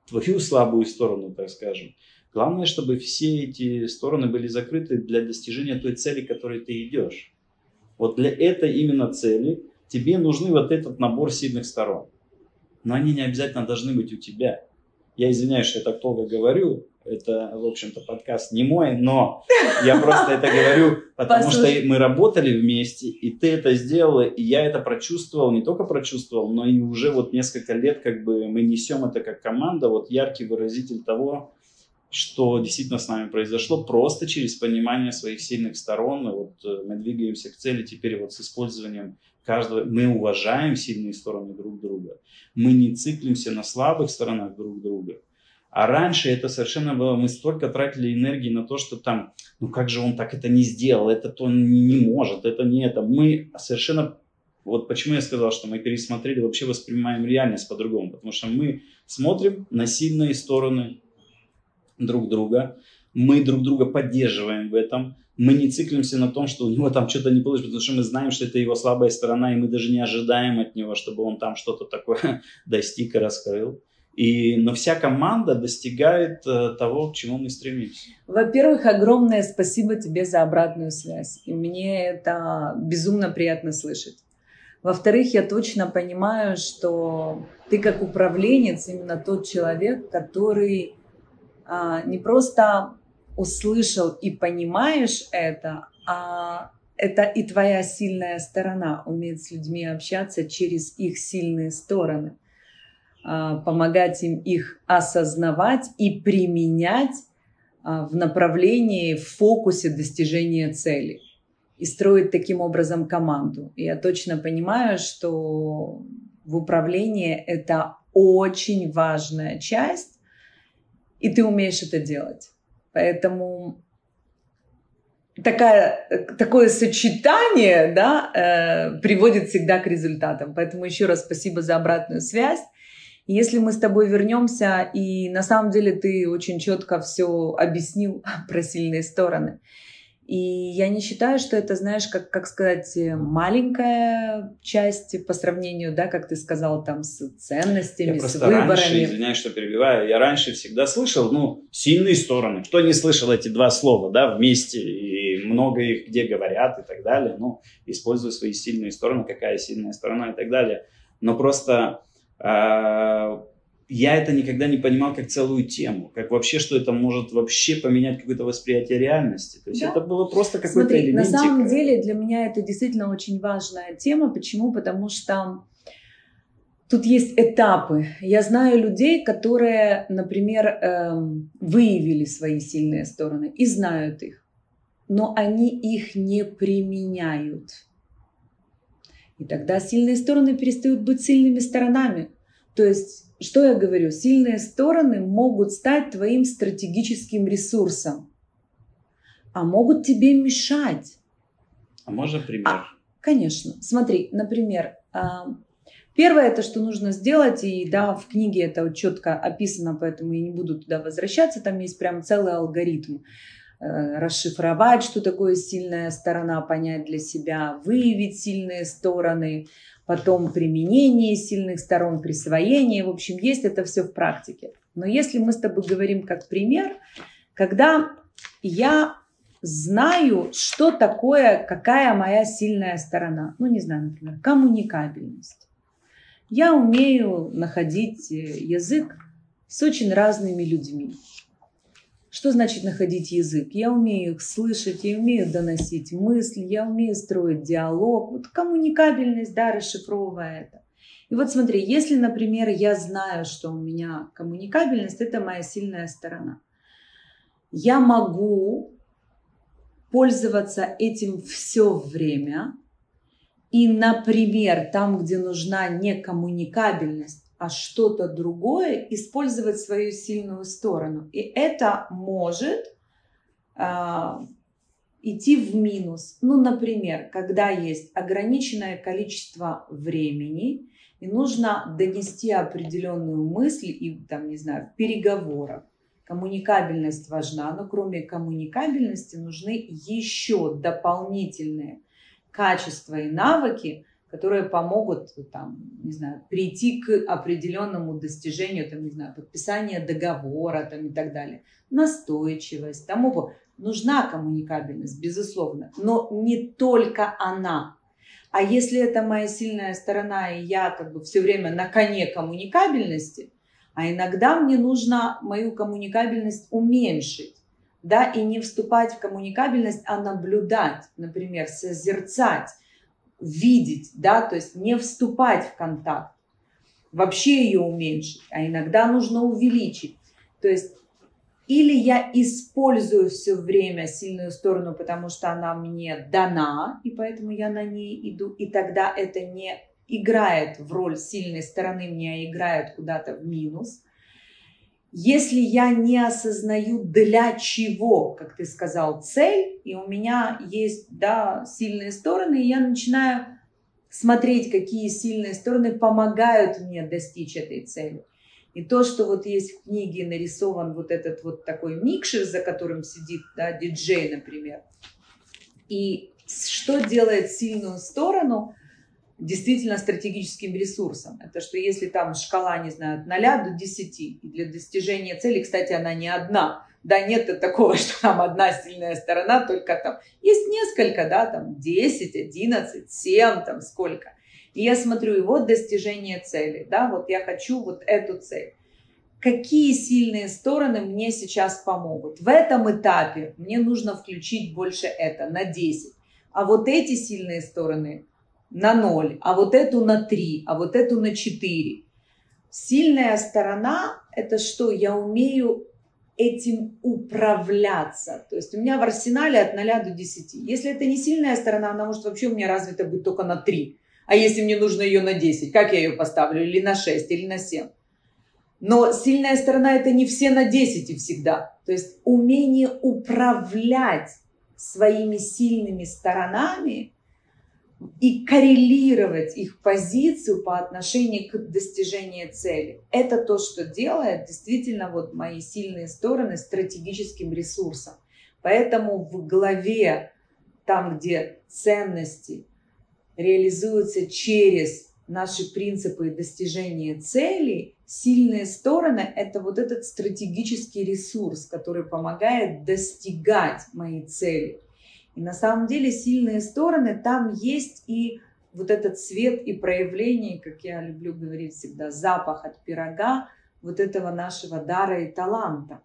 твою слабую сторону, так скажем. Главное, чтобы все эти стороны были закрыты для достижения той цели, к которой ты идешь. Вот для этой именно цели тебе нужны вот этот набор сильных сторон. Но они не обязательно должны быть у тебя. Я извиняюсь, что я так долго говорю. это, в общем-то, подкаст не мой, но я просто это говорю, потому что мы работали вместе, и ты это сделала, и я это прочувствовал, не только прочувствовал, но и уже вот несколько лет как бы мы несем это как команда, вот яркий выразитель того, что действительно с нами произошло, просто через понимание своих сильных сторон. И вот э, мы двигаемся к цели теперь вот с использованием каждого. Мы уважаем сильные стороны друг друга. Мы не циклимся на слабых сторонах друг друга. А раньше это совершенно было, мы столько тратили энергии на то, что там, ну как же он так это не сделал, это он не может, это не это. Мы совершенно, вот почему я сказал, что мы пересмотрели, вообще воспринимаем реальность по-другому, потому что мы смотрим на сильные стороны друг друга, мы друг друга поддерживаем в этом, мы не циклимся на том, что у него там что-то не получится, потому что мы знаем, что это его слабая сторона, и мы даже не ожидаем от него, чтобы он там что-то такое достиг и раскрыл. И, но вся команда достигает э, того, к чему мы стремимся. Во-первых, огромное спасибо тебе за обратную связь. И мне это безумно приятно слышать. Во-вторых, я точно понимаю, что ты как управленец именно тот человек, который не просто услышал и понимаешь это, а это и твоя сильная сторона, уметь с людьми общаться через их сильные стороны, а, помогать им их осознавать и применять а, в направлении, в фокусе достижения цели и строить таким образом команду. Я точно понимаю, что в управлении это очень важная часть, и ты умеешь это делать. Поэтому такая, такое сочетание да, э, приводит всегда к результатам. Поэтому еще раз спасибо за обратную связь. Если мы с тобой вернемся, и на самом деле ты очень четко все объяснил про сильные стороны. И я не считаю, что это, знаешь, как, как сказать, маленькая часть по сравнению, да, как ты сказал, там, с ценностями, я с выборами. Раньше, извиняюсь, что перебиваю, я раньше всегда слышал, ну, сильные стороны. Кто не слышал эти два слова, да, вместе, и много их где говорят и так далее, ну, используя свои сильные стороны, какая сильная сторона и так далее. Но просто э, я это никогда не понимал как целую тему, как вообще, что это может вообще поменять какое-то восприятие реальности. То есть да. это было просто какой-то Смотри, элементик. на самом деле для меня это действительно очень важная тема. Почему? Потому что тут есть этапы. Я знаю людей, которые, например, эм, выявили свои сильные стороны и знают их, но они их не применяют. И тогда сильные стороны перестают быть сильными сторонами. То есть что я говорю? Сильные стороны могут стать твоим стратегическим ресурсом, а могут тебе мешать. А можно пример? А, конечно. Смотри, например, а, первое это, что нужно сделать, и да, в книге это четко описано, поэтому я не буду туда возвращаться, там есть прям целый алгоритм расшифровать, что такое сильная сторона, понять для себя, выявить сильные стороны, потом применение сильных сторон, присвоение. В общем, есть это все в практике. Но если мы с тобой говорим как пример, когда я знаю, что такое, какая моя сильная сторона. Ну, не знаю, например, коммуникабельность. Я умею находить э, язык с очень разными людьми. Что значит находить язык? Я умею их слышать, я умею доносить мысли, я умею строить диалог. Вот коммуникабельность, да, расшифровывая это. И вот смотри, если, например, я знаю, что у меня коммуникабельность, это моя сильная сторона. Я могу пользоваться этим все время. И, например, там, где нужна не коммуникабельность, а что-то другое, использовать свою сильную сторону. И это может а, идти в минус. Ну, например, когда есть ограниченное количество времени, и нужно донести определенную мысль и, там, не знаю, в переговорах. Коммуникабельность важна, но кроме коммуникабельности нужны еще дополнительные качества и навыки, которые помогут, там, не знаю, прийти к определенному достижению, там, не знаю, подписания договора там, и так далее. Настойчивость, тому нужна коммуникабельность, безусловно, но не только она. А если это моя сильная сторона, и я как бы все время на коне коммуникабельности, А иногда мне нужно мою коммуникабельность уменьшить, да, и не вступать в коммуникабельность, а наблюдать, например, созерцать, видеть, да, то есть не вступать в контакт, вообще ее уменьшить, а иногда нужно увеличить. То есть или я использую все время сильную сторону, потому что она мне дана, и поэтому я на ней иду, и тогда это не играет в роль сильной стороны мне, играет куда-то в минус. Если я не осознаю, для чего, как ты сказал, цель, и у меня есть да, сильные стороны, и я начинаю смотреть, какие сильные стороны помогают мне достичь этой цели. И то, что вот есть в книге нарисован вот этот вот такой микшер, за которым сидит да, диджей, например, и что делает сильную сторону – действительно стратегическим ресурсом. Это что если там шкала, не знаю, от 0 до 10, и для достижения цели, кстати, она не одна, да, нет такого, что там одна сильная сторона, только там есть несколько, да, там 10, 11, 7, там сколько. И я смотрю, и вот достижение цели, да, вот я хочу вот эту цель. Какие сильные стороны мне сейчас помогут? В этом этапе мне нужно включить больше это, на 10. А вот эти сильные стороны на 0, а вот эту на 3, а вот эту на 4. Сильная сторона – это что? Я умею этим управляться. То есть у меня в арсенале от 0 до 10. Если это не сильная сторона, она может вообще у меня развита быть только на 3. А если мне нужно ее на 10, как я ее поставлю? Или на 6, или на 7? Но сильная сторона – это не все на 10 и всегда. То есть умение управлять своими сильными сторонами и коррелировать их позицию по отношению к достижению цели. Это то, что делает действительно вот мои сильные стороны стратегическим ресурсом. Поэтому в главе, там, где ценности реализуются через наши принципы достижения целей, сильные стороны – это вот этот стратегический ресурс, который помогает достигать мои цели. И на самом деле сильные стороны там есть и вот этот цвет и проявление, как я люблю говорить всегда, запах от пирога вот этого нашего дара и таланта.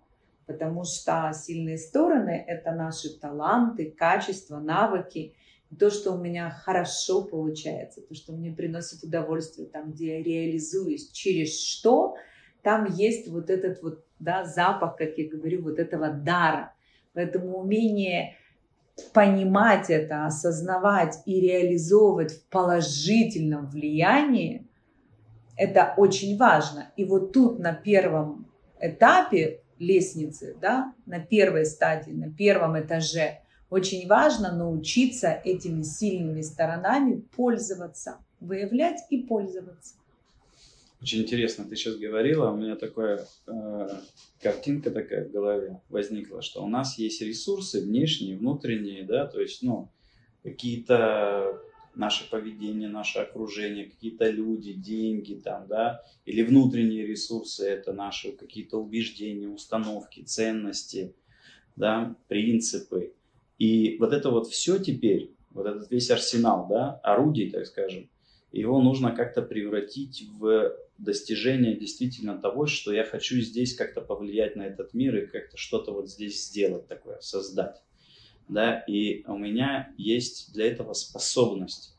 Потому что сильные стороны – это наши таланты, качества, навыки, то, что у меня хорошо получается, то, что мне приносит удовольствие, там, где я реализуюсь, через что, там есть вот этот вот, да, запах, как я говорю, вот этого дара. Поэтому умение понимать это, осознавать и реализовывать в положительном влиянии, это очень важно. И вот тут на первом этапе лестницы, да, на первой стадии, на первом этаже, очень важно научиться этими сильными сторонами пользоваться, выявлять и пользоваться. Очень интересно, ты сейчас говорила, у меня такая э, картинка такая в голове возникла, что у нас есть ресурсы внешние, внутренние, да, то есть, ну, какие-то наше поведение, наше окружение, какие-то люди, деньги там, да, или внутренние ресурсы, это наши какие-то убеждения, установки, ценности, да, принципы. И вот это вот все теперь, вот этот весь арсенал, да, орудий, так скажем, его нужно как-то превратить в достижение действительно того, что я хочу здесь как-то повлиять на этот мир и как-то что-то вот здесь сделать такое, создать. Да, и у меня есть для этого способность.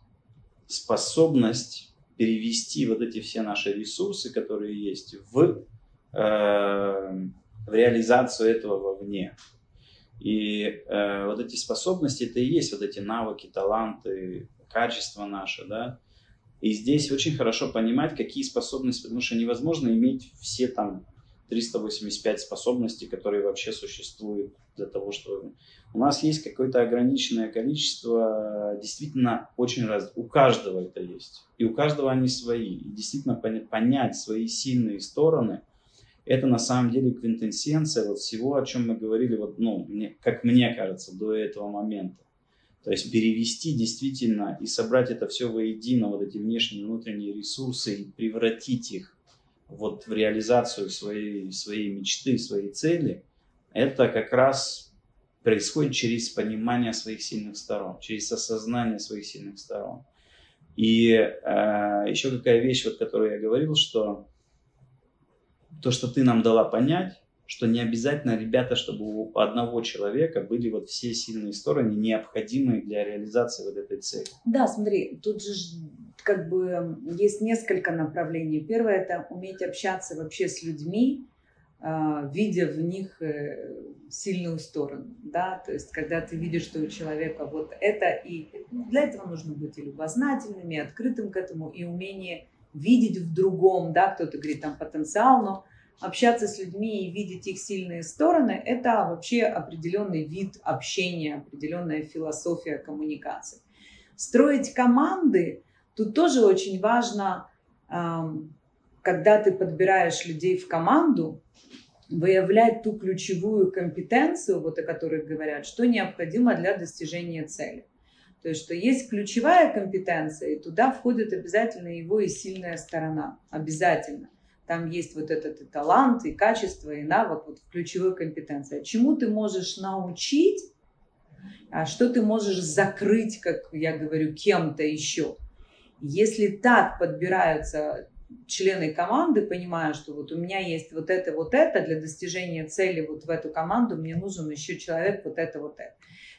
Способность перевести вот эти все наши ресурсы, которые есть, в, э, в реализацию этого вовне. И э, вот эти способности, это и есть вот эти навыки, таланты, качества наши, да, и здесь очень хорошо понимать, какие способности, потому что невозможно иметь все там 385 способностей, которые вообще существуют для того, чтобы... У нас есть какое-то ограниченное количество, действительно очень раз... У каждого это есть. И у каждого они свои. И действительно понять свои сильные стороны, это на самом деле квинтэссенция вот всего, о чем мы говорили, вот, ну, мне, как мне кажется, до этого момента. То есть перевести действительно и собрать это все воедино, вот эти внешние и внутренние ресурсы, и превратить их вот в реализацию своей, своей мечты, своей цели, это как раз происходит через понимание своих сильных сторон, через осознание своих сильных сторон. И э, еще какая вещь, вот, которую я говорил, что то, что ты нам дала понять, что не обязательно, ребята, чтобы у одного человека были вот все сильные стороны, необходимые для реализации вот этой цели. Да, смотри, тут же как бы есть несколько направлений. Первое – это уметь общаться вообще с людьми, а, видя в них э, сильную сторону, да, то есть когда ты видишь, что у человека вот это, и для этого нужно быть и любознательным, и открытым к этому, и умение видеть в другом, да, кто-то говорит там потенциал, но общаться с людьми и видеть их сильные стороны, это вообще определенный вид общения, определенная философия коммуникации. Строить команды, тут тоже очень важно, когда ты подбираешь людей в команду, выявлять ту ключевую компетенцию, вот о которой говорят, что необходимо для достижения цели. То есть, что есть ключевая компетенция, и туда входит обязательно его и сильная сторона. Обязательно. Там есть вот этот и талант, и качество, и навык, вот ключевой компетенция. Чему ты можешь научить, а что ты можешь закрыть, как я говорю, кем-то еще. Если так подбираются члены команды, понимая, что вот у меня есть вот это, вот это, для достижения цели вот в эту команду мне нужен еще человек вот это, вот это.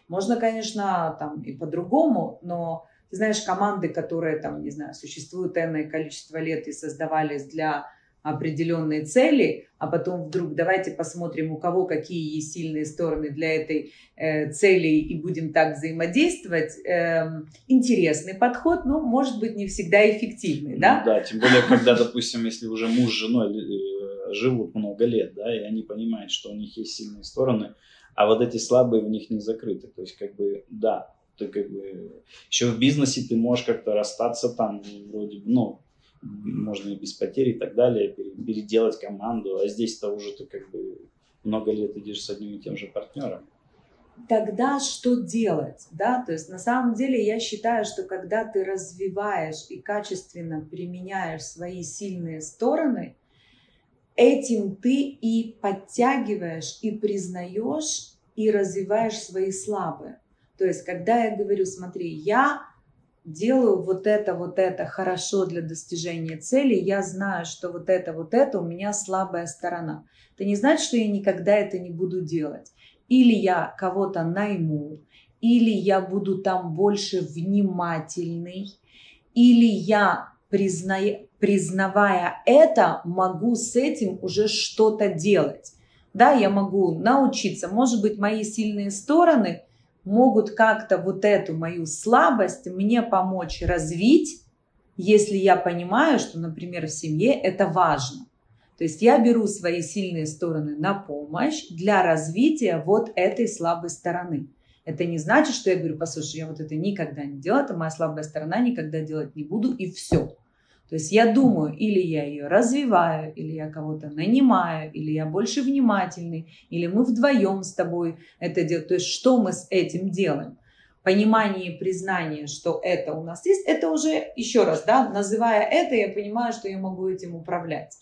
Можно, конечно, там и по-другому, но ты знаешь, команды, которые там, не знаю, существуют энное количество лет и создавались для определенные цели, а потом вдруг давайте посмотрим, у кого какие есть сильные стороны для этой э, цели и будем так взаимодействовать. Э, интересный подход, но может быть не всегда эффективный, да? Да, тем более, когда, допустим, если уже муж с женой э, живут много лет, да, и они понимают, что у них есть сильные стороны, а вот эти слабые у них не закрыты. То есть, как бы, да, ты как бы еще в бизнесе ты можешь как-то расстаться там, вроде, ну, можно и без потерь и так далее, переделать команду, а здесь-то уже ты как бы много лет идешь с одним и тем же партнером. Тогда что делать, да? То есть на самом деле я считаю, что когда ты развиваешь и качественно применяешь свои сильные стороны, этим ты и подтягиваешь, и признаешь, и развиваешь свои слабые. То есть, когда я говорю, смотри, я делаю вот это, вот это хорошо для достижения цели, я знаю, что вот это, вот это у меня слабая сторона. Это не значит, что я никогда это не буду делать. Или я кого-то найму, или я буду там больше внимательный, или я, призная, признавая это, могу с этим уже что-то делать. Да, я могу научиться. Может быть, мои сильные стороны – могут как-то вот эту мою слабость мне помочь развить, если я понимаю, что, например, в семье это важно. То есть я беру свои сильные стороны на помощь для развития вот этой слабой стороны. Это не значит, что я говорю, послушай, я вот это никогда не делаю, это моя слабая сторона, никогда делать не буду, и все. То есть я думаю, или я ее развиваю, или я кого-то нанимаю, или я больше внимательный, или мы вдвоем с тобой это делаем. То есть что мы с этим делаем? Понимание и признание, что это у нас есть, это уже, еще раз, да, называя это, я понимаю, что я могу этим управлять.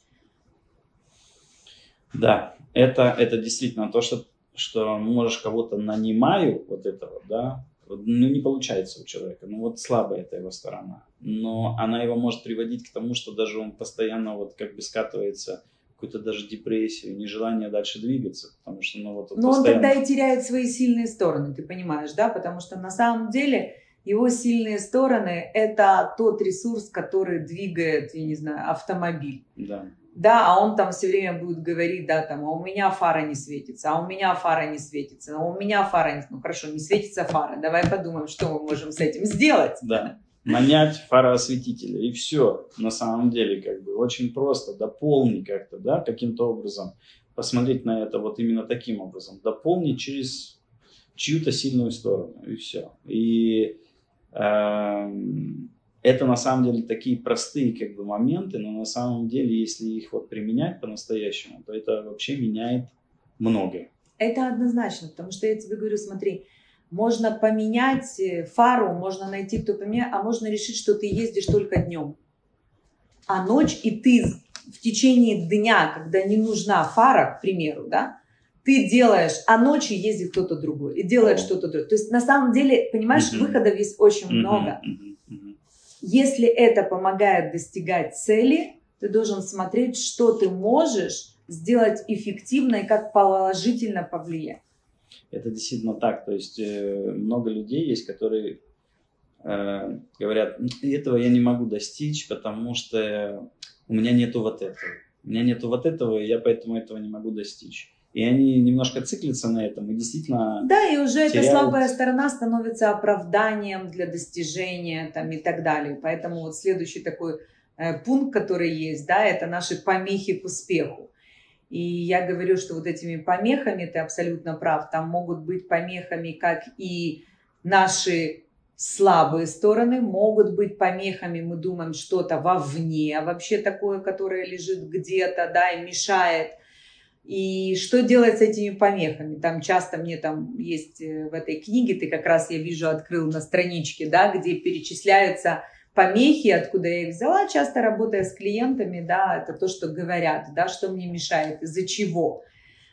Да, это, это действительно то, что, что можешь кого-то нанимаю, вот этого, да, ну, не получается у человека, ну, вот слабая эта его сторона. Но она его может приводить к тому, что даже он постоянно вот как бы скатывается какую-то даже депрессию, нежелание дальше двигаться, потому что, ну, вот... Он Но постоянно... он тогда и теряет свои сильные стороны, ты понимаешь, да, потому что на самом деле его сильные стороны – это тот ресурс, который двигает, я не знаю, автомобиль. Да да, а он там все время будет говорить, да, там, а у меня фара не светится, а у меня фара не светится, а у меня фара не... Ну, хорошо, не светится фара, давай подумаем, что мы можем с этим сделать. Да, нанять фароосветителя, и все, на самом деле, как бы, очень просто, дополни как-то, да, каким-то образом, посмотреть на это вот именно таким образом, дополнить через чью-то сильную сторону, и все. И э, это на самом деле такие простые как бы моменты, но на самом деле, если их вот применять по-настоящему, то это вообще меняет многое. Это однозначно, потому что я тебе говорю, смотри, можно поменять э, фару, можно найти, кто поменяет, а можно решить, что ты ездишь только днем. А ночь, и ты в течение дня, когда не нужна фара, к примеру, да, ты делаешь, а ночью ездит кто-то другой и делает что-то другое. То есть на самом деле, понимаешь, mm-hmm. выходов есть очень mm-hmm. много. Mm-hmm. Если это помогает достигать цели, Ты должен смотреть, что ты можешь сделать эффективно и как положительно повлиять. Это действительно так. То есть э, много людей есть, которые э, говорят, этого я не могу достичь, потому что у меня нету вот этого. У меня нету вот этого, и я поэтому этого не могу достичь. И они немножко циклятся на этом и действительно Да, и уже теряют... эта слабая сторона становится оправданием для достижения там, и так далее. Поэтому вот следующий такой э, пункт, который есть, да, это наши помехи к успеху. И я говорю, что вот этими помехами, ты абсолютно прав, там могут быть помехами как и наши слабые стороны, могут быть помехами, мы думаем, что-то вовне вообще такое, которое лежит где-то, да, и мешает и что делать с этими помехами? Там часто мне там есть э, в этой книге, ты как раз, я вижу, открыл на страничке, да, где перечисляются помехи, откуда я их взяла, часто работая с клиентами, да, это то, что говорят, да, что мне мешает, из-за чего.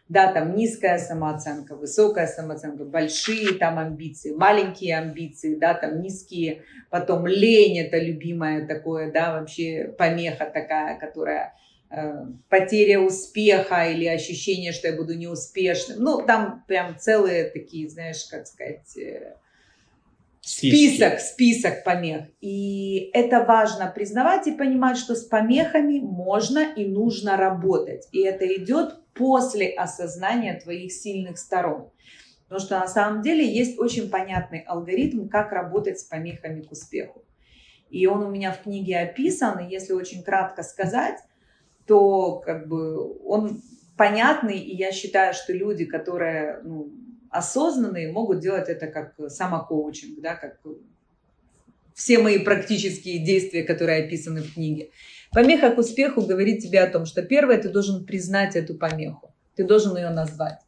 Да, там низкая самооценка, высокая самооценка, большие там амбиции, маленькие амбиции, да, там низкие, потом лень, это любимое такое, да, вообще помеха такая, которая Э, потеря успеха или ощущение, что я буду неуспешным. Ну, там прям целые такие, знаешь, как сказать, э, список, список помех. И это важно признавать и понимать, что с помехами можно и нужно работать. И это идет после осознания твоих сильных сторон. Потому что на самом деле есть очень понятный алгоритм, как работать с помехами к успеху. И он у меня в книге описан, и если очень кратко сказать, то как бы он понятный, и я считаю, что люди, которые ну, осознанные, могут делать это как самокоучинг, да, как все мои практические действия, которые описаны в книге. Помеха к успеху говорит тебе о том, что первое, ты должен признать эту помеху, ты должен ее назвать.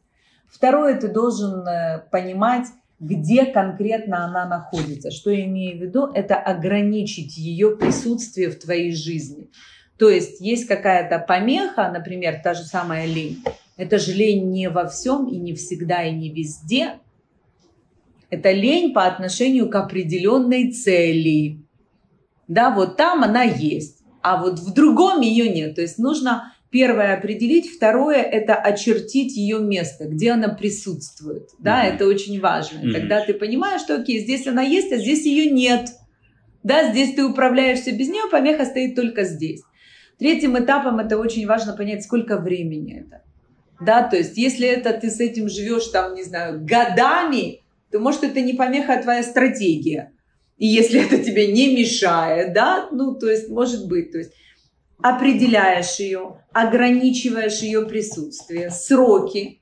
Второе, ты должен э, понимать, где конкретно она находится. Что я имею в виду? Это ограничить ее присутствие в твоей жизни. То есть есть какая-то помеха, например, та же самая лень. Это же лень не во всем и не всегда и не везде. Это лень по отношению к определенной цели. Да, вот там она есть, а вот в другом ее нет. То есть нужно первое определить, второе это очертить ее место, где она присутствует. Да, mm-hmm. это очень важно. Mm-hmm. Тогда ты понимаешь, что окей, здесь она есть, а здесь ее нет. Да, здесь ты управляешься без нее, помеха стоит только здесь. Третьим этапом это очень важно понять, сколько времени это. Да, то есть если это ты с этим живешь там, не знаю, годами, то может это не помеха, а твоя стратегия. И если это тебе не мешает, да, ну, то есть может быть, то есть определяешь ее, ограничиваешь ее присутствие, сроки.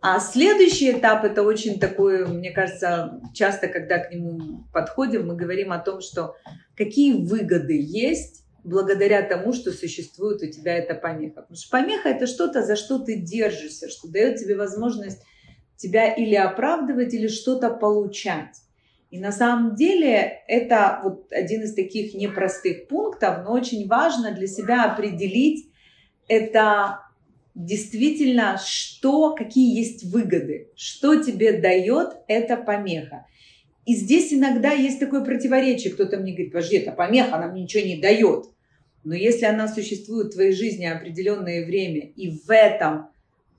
А следующий этап это очень такой, мне кажется, часто, когда к нему подходим, мы говорим о том, что какие выгоды есть благодаря тому, что существует у тебя эта помеха. Потому что помеха это что-то, за что ты держишься, что дает тебе возможность тебя или оправдывать, или что-то получать. И на самом деле это вот один из таких непростых пунктов, но очень важно для себя определить это действительно, что, какие есть выгоды, что тебе дает эта помеха. И здесь иногда есть такое противоречие. Кто-то мне говорит, подожди, это помеха, она мне ничего не дает. Но если она существует в твоей жизни определенное время, и в этом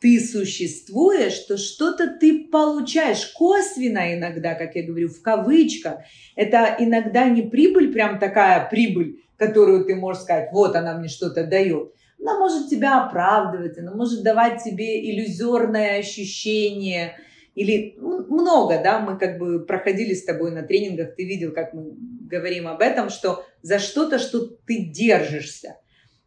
ты существуешь, то что-то ты получаешь косвенно иногда, как я говорю, в кавычках. Это иногда не прибыль, прям такая прибыль, которую ты можешь сказать, вот она мне что-то дает. Она может тебя оправдывать, она может давать тебе иллюзорное ощущение – или много, да, мы как бы проходили с тобой на тренингах, ты видел, как мы говорим об этом, что за что-то, что ты держишься.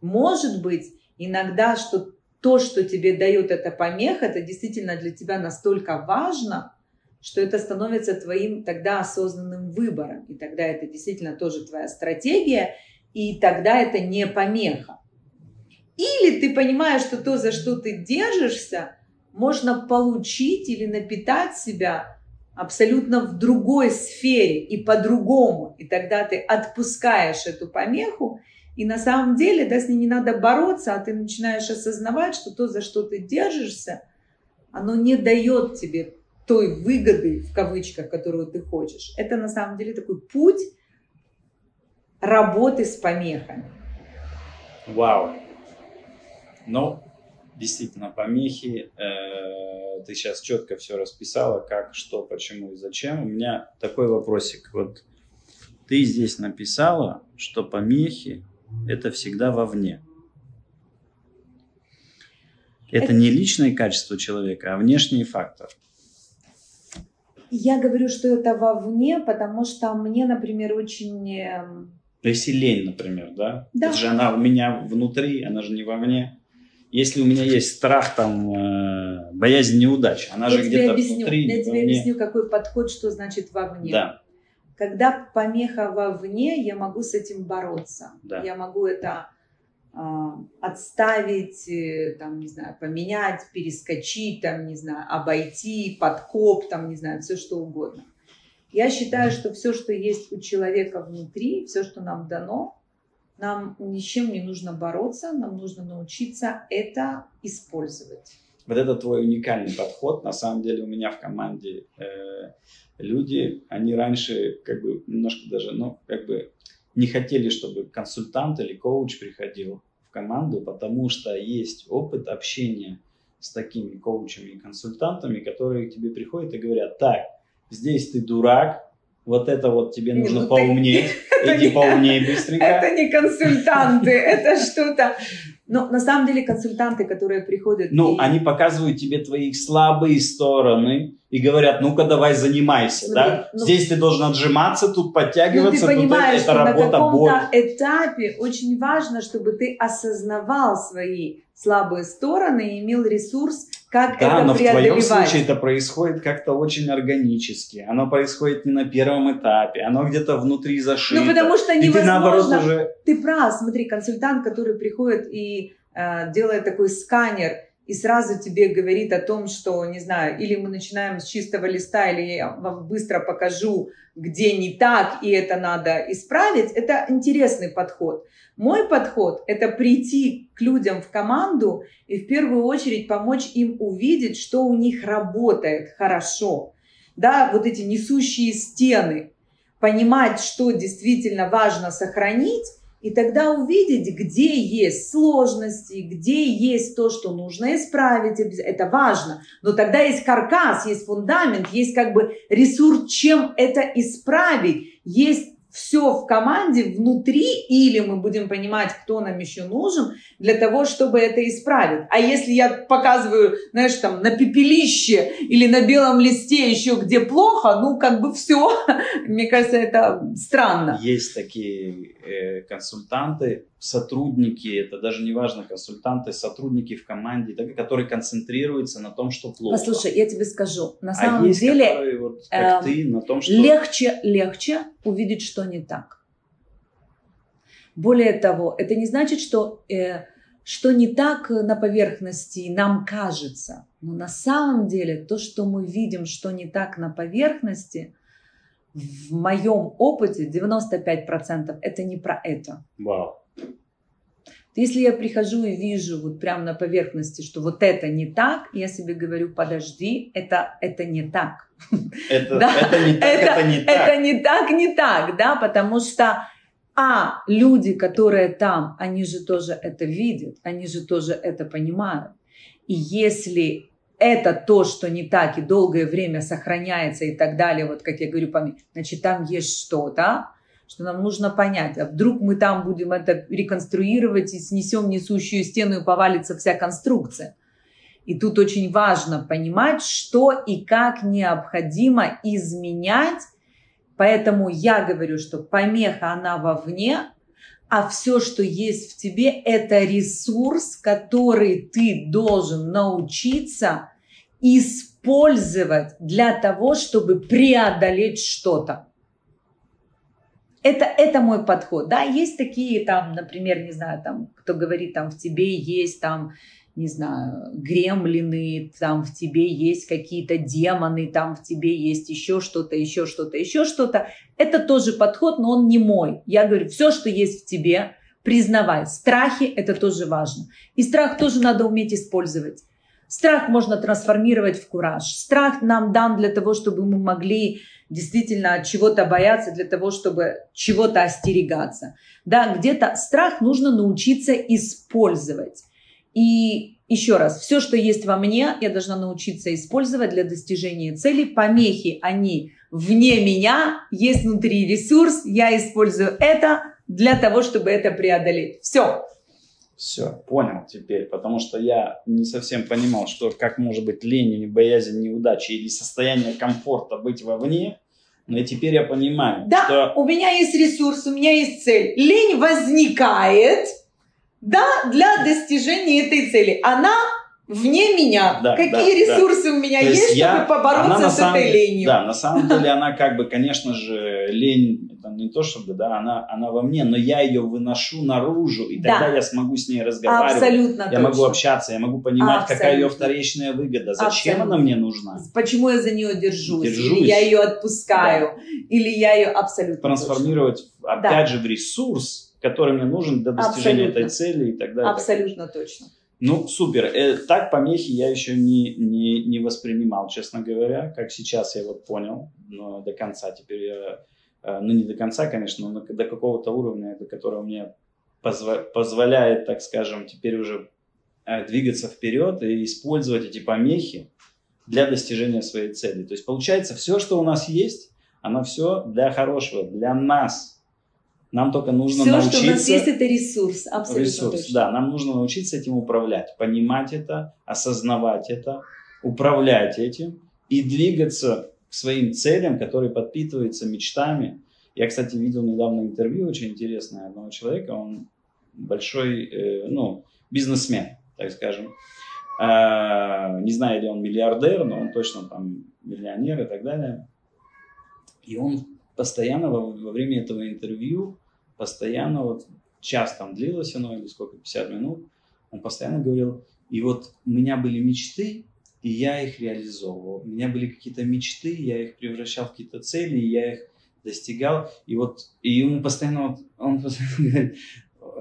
Может быть, иногда, что то, что тебе дает эта помеха, это действительно для тебя настолько важно, что это становится твоим тогда осознанным выбором. И тогда это действительно тоже твоя стратегия, и тогда это не помеха. Или ты понимаешь, что то, за что ты держишься, можно получить или напитать себя абсолютно в другой сфере и по-другому. И тогда ты отпускаешь эту помеху, и на самом деле да, с ней не надо бороться, а ты начинаешь осознавать, что то, за что ты держишься, оно не дает тебе той выгоды, в кавычках, которую ты хочешь. Это на самом деле такой путь работы с помехами. Вау. Ну, действительно, помехи. Э, ты сейчас четко все расписала, как, что, почему и зачем. У меня такой вопросик. Вот ты здесь написала, что помехи – это всегда вовне. Это, это не личные качества человека, а внешний фактор. Я говорю, что это вовне, потому что мне, например, очень... Эм, То есть лень, например, да? Да. Это же она у меня внутри, она же не вовне. Если у меня есть страх, там, э, боязнь неудач, она я же где-то объясню, внутри. Я тебе вовне. объясню, какой подход, что значит вовне. Да, Когда помеха вовне, я могу с этим бороться. Да. Я могу это а, отставить, э, там, не знаю, поменять, перескочить, там, не знаю, обойти, подкоп, там, не знаю, все что угодно. Я считаю, что все, что есть у человека внутри, все, что нам дано, нам ни чем не нужно бороться, нам нужно научиться это использовать. вот это твой уникальный подход. На самом деле у меня в команде э, люди, они раньше как бы немножко даже, ну, как бы не хотели, чтобы консультант или коуч приходил в команду, потому что есть опыт общения с такими коучами и консультантами, которые к тебе приходят и говорят, так, здесь ты дурак, вот это вот тебе Не, нужно ну ты- поумнеть, это иди не- поумней быстренько. Это не консультанты, это что-то. Но на самом деле консультанты, которые приходят... Ну, и- они показывают тебе твои слабые стороны и говорят, ну-ка давай занимайся, Смотри, да? ну- Здесь ты должен отжиматься, тут Ну, подтягиваться, ты тут понимаешь, это что на работа, боль. каком-то этапе очень важно, чтобы ты осознавал свои слабые стороны и имел ресурс, как Да, это но в твоем случае это происходит как-то очень органически. Оно происходит не на первом этапе, оно где-то внутри зашито. Ну, потому что и ты наоборот невозможно... уже... Ты прав, смотри, консультант, который приходит и э, делает такой сканер, и сразу тебе говорит о том, что, не знаю, или мы начинаем с чистого листа, или я вам быстро покажу, где не так, и это надо исправить, это интересный подход. Мой подход – это прийти к людям в команду и в первую очередь помочь им увидеть, что у них работает хорошо. Да, вот эти несущие стены, понимать, что действительно важно сохранить, и тогда увидеть, где есть сложности, где есть то, что нужно исправить. Это важно. Но тогда есть каркас, есть фундамент, есть как бы ресурс, чем это исправить. Есть все в команде внутри, или мы будем понимать, кто нам еще нужен, для того, чтобы это исправить. А если я показываю, знаешь, там на пепелище или на белом листе еще где плохо, ну как бы все, мне кажется, это странно. Есть такие э, консультанты, сотрудники, это даже не важно, консультанты, сотрудники в команде, так- которые концентрируются на том, что плохо. Послушай, я тебе скажу, на а самом есть, деле которые, вот, как эм, ты, на том, что... легче, легче увидеть, что не так. Более того, это не значит, что, э, что не так на поверхности нам кажется. Но на самом деле то, что мы видим, что не так на поверхности, в моем опыте 95% это не про это. Вау. Если я прихожу и вижу вот прямо на поверхности, что вот это не так, я себе говорю, подожди, это, это не так. Это, Да, это не так, это, не так. Это не так, не так, да, потому что, а, люди, которые там, они же тоже это видят, они же тоже это понимают. И если это то, что не так и долгое время сохраняется и так далее, вот как я говорю, значит, там есть что-то, что нам нужно понять. А вдруг мы там будем это реконструировать и снесем несущую стену и повалится вся конструкция. И тут очень важно понимать, что и как необходимо изменять. Поэтому я говорю, что помеха, она вовне, а все, что есть в тебе, это ресурс, который ты должен научиться использовать для того, чтобы преодолеть что-то. Это, это мой подход. Да, есть такие там, например, не знаю, там, кто говорит, там в тебе есть там, не знаю, гремлины, там в тебе есть какие-то демоны, там в тебе есть еще что-то, еще что-то, еще что-то. Это тоже подход, но он не мой. Я говорю, все, что есть в тебе, признавай. Страхи – это тоже важно. И страх тоже надо уметь использовать. Страх можно трансформировать в кураж. Страх нам дан для того, чтобы мы могли действительно чего-то бояться, для того, чтобы чего-то остерегаться. Да, где-то страх нужно научиться использовать. И еще раз, все, что есть во мне, я должна научиться использовать для достижения целей. Помехи, они вне меня, есть внутри ресурс, я использую это для того, чтобы это преодолеть. Все. Все, понял теперь, потому что я не совсем понимал, что как может быть лень боязнь неудачи или состояние комфорта быть вовне, но теперь я понимаю, да, что... у меня есть ресурс, у меня есть цель. Лень возникает, да, для достижения этой цели. Она вне меня. Да, Какие да, ресурсы да. у меня То есть, я, чтобы побороться с этой ленью? Да, на самом деле она как бы, конечно же, лень, это не то чтобы, да, она, она во мне, но я ее выношу наружу, и тогда да. я смогу с ней разговаривать. Абсолютно Я точно. могу общаться, я могу понимать, Абсолютно. какая ее вторичная выгода, зачем Абсолютно. она мне нужна. Почему я за нее держусь, держусь. или я ее отпускаю, да. или я ее абсолютно Трансформировать, точно. опять да. же, в ресурс, который мне нужен для достижения Абсолютно. этой цели и так далее. Абсолютно так точно. Ну, супер. Э, так помехи я еще не, не, не воспринимал, честно говоря, как сейчас я вот понял, но до конца теперь я, э, ну не до конца, конечно, но до какого-то уровня, до которого мне позва- позволяет, так скажем, теперь уже э, двигаться вперед и использовать эти помехи для достижения своей цели. То есть получается, все, что у нас есть, оно все для хорошего, для нас, нам только нужно Все, научиться... что у нас есть, это ресурс, абсолютно ресурс, точно. Да, нам нужно научиться этим управлять, понимать это, осознавать это, управлять этим и двигаться к своим целям, которые подпитываются мечтами. Я, кстати, видел недавно интервью очень интересное одного человека, он большой, э, ну, бизнесмен, так скажем. Э, не знаю, ли он миллиардер, но он точно там миллионер и так далее. И он постоянно во, во время этого интервью, постоянно, вот час там длилось оно, или сколько, 50 минут, он постоянно говорил, и вот у меня были мечты, и я их реализовывал. У меня были какие-то мечты, я их превращал в какие-то цели, и я их достигал. И вот, и ему постоянно, он постоянно говорит,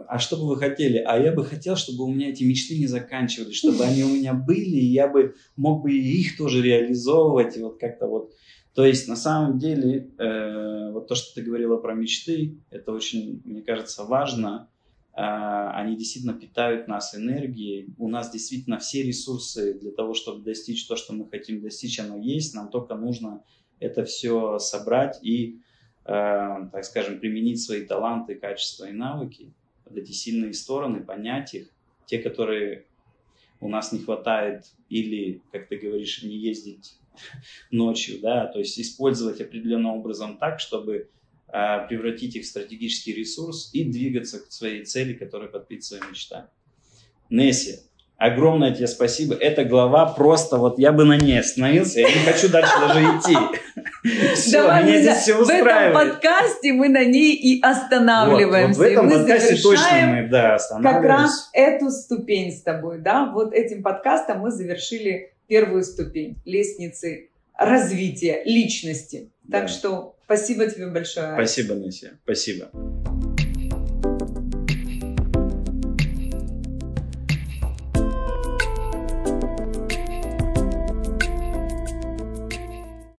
а что бы вы хотели? А я бы хотел, чтобы у меня эти мечты не заканчивались, чтобы они у меня были, и я бы мог бы их тоже реализовывать, и вот как-то вот то есть на самом деле э, вот то, что ты говорила про мечты, это очень, мне кажется, важно. Э, они действительно питают нас энергией. У нас действительно все ресурсы для того, чтобы достичь то, что мы хотим достичь, оно есть. Нам только нужно это все собрать и, э, так скажем, применить свои таланты, качества и навыки, вот эти сильные стороны, понять их, те, которые у нас не хватает, или, как ты говоришь, не ездить ночью, да, то есть использовать определенным образом так, чтобы э, превратить их в стратегический ресурс и двигаться к своей цели, которая подпитывает свои мечта. Несси, огромное тебе спасибо. Эта глава просто, вот я бы на ней остановился, я не хочу дальше даже идти. Все, Давай меня здесь все устраивает. В этом подкасте мы на ней и останавливаемся. Вот, вот в этом подкасте точно мы, да, останавливаемся. Как раз эту ступень с тобой, да, вот этим подкастом мы завершили первую ступень лестницы развития личности. Так да. что спасибо тебе большое. Спасибо, Несия. Спасибо.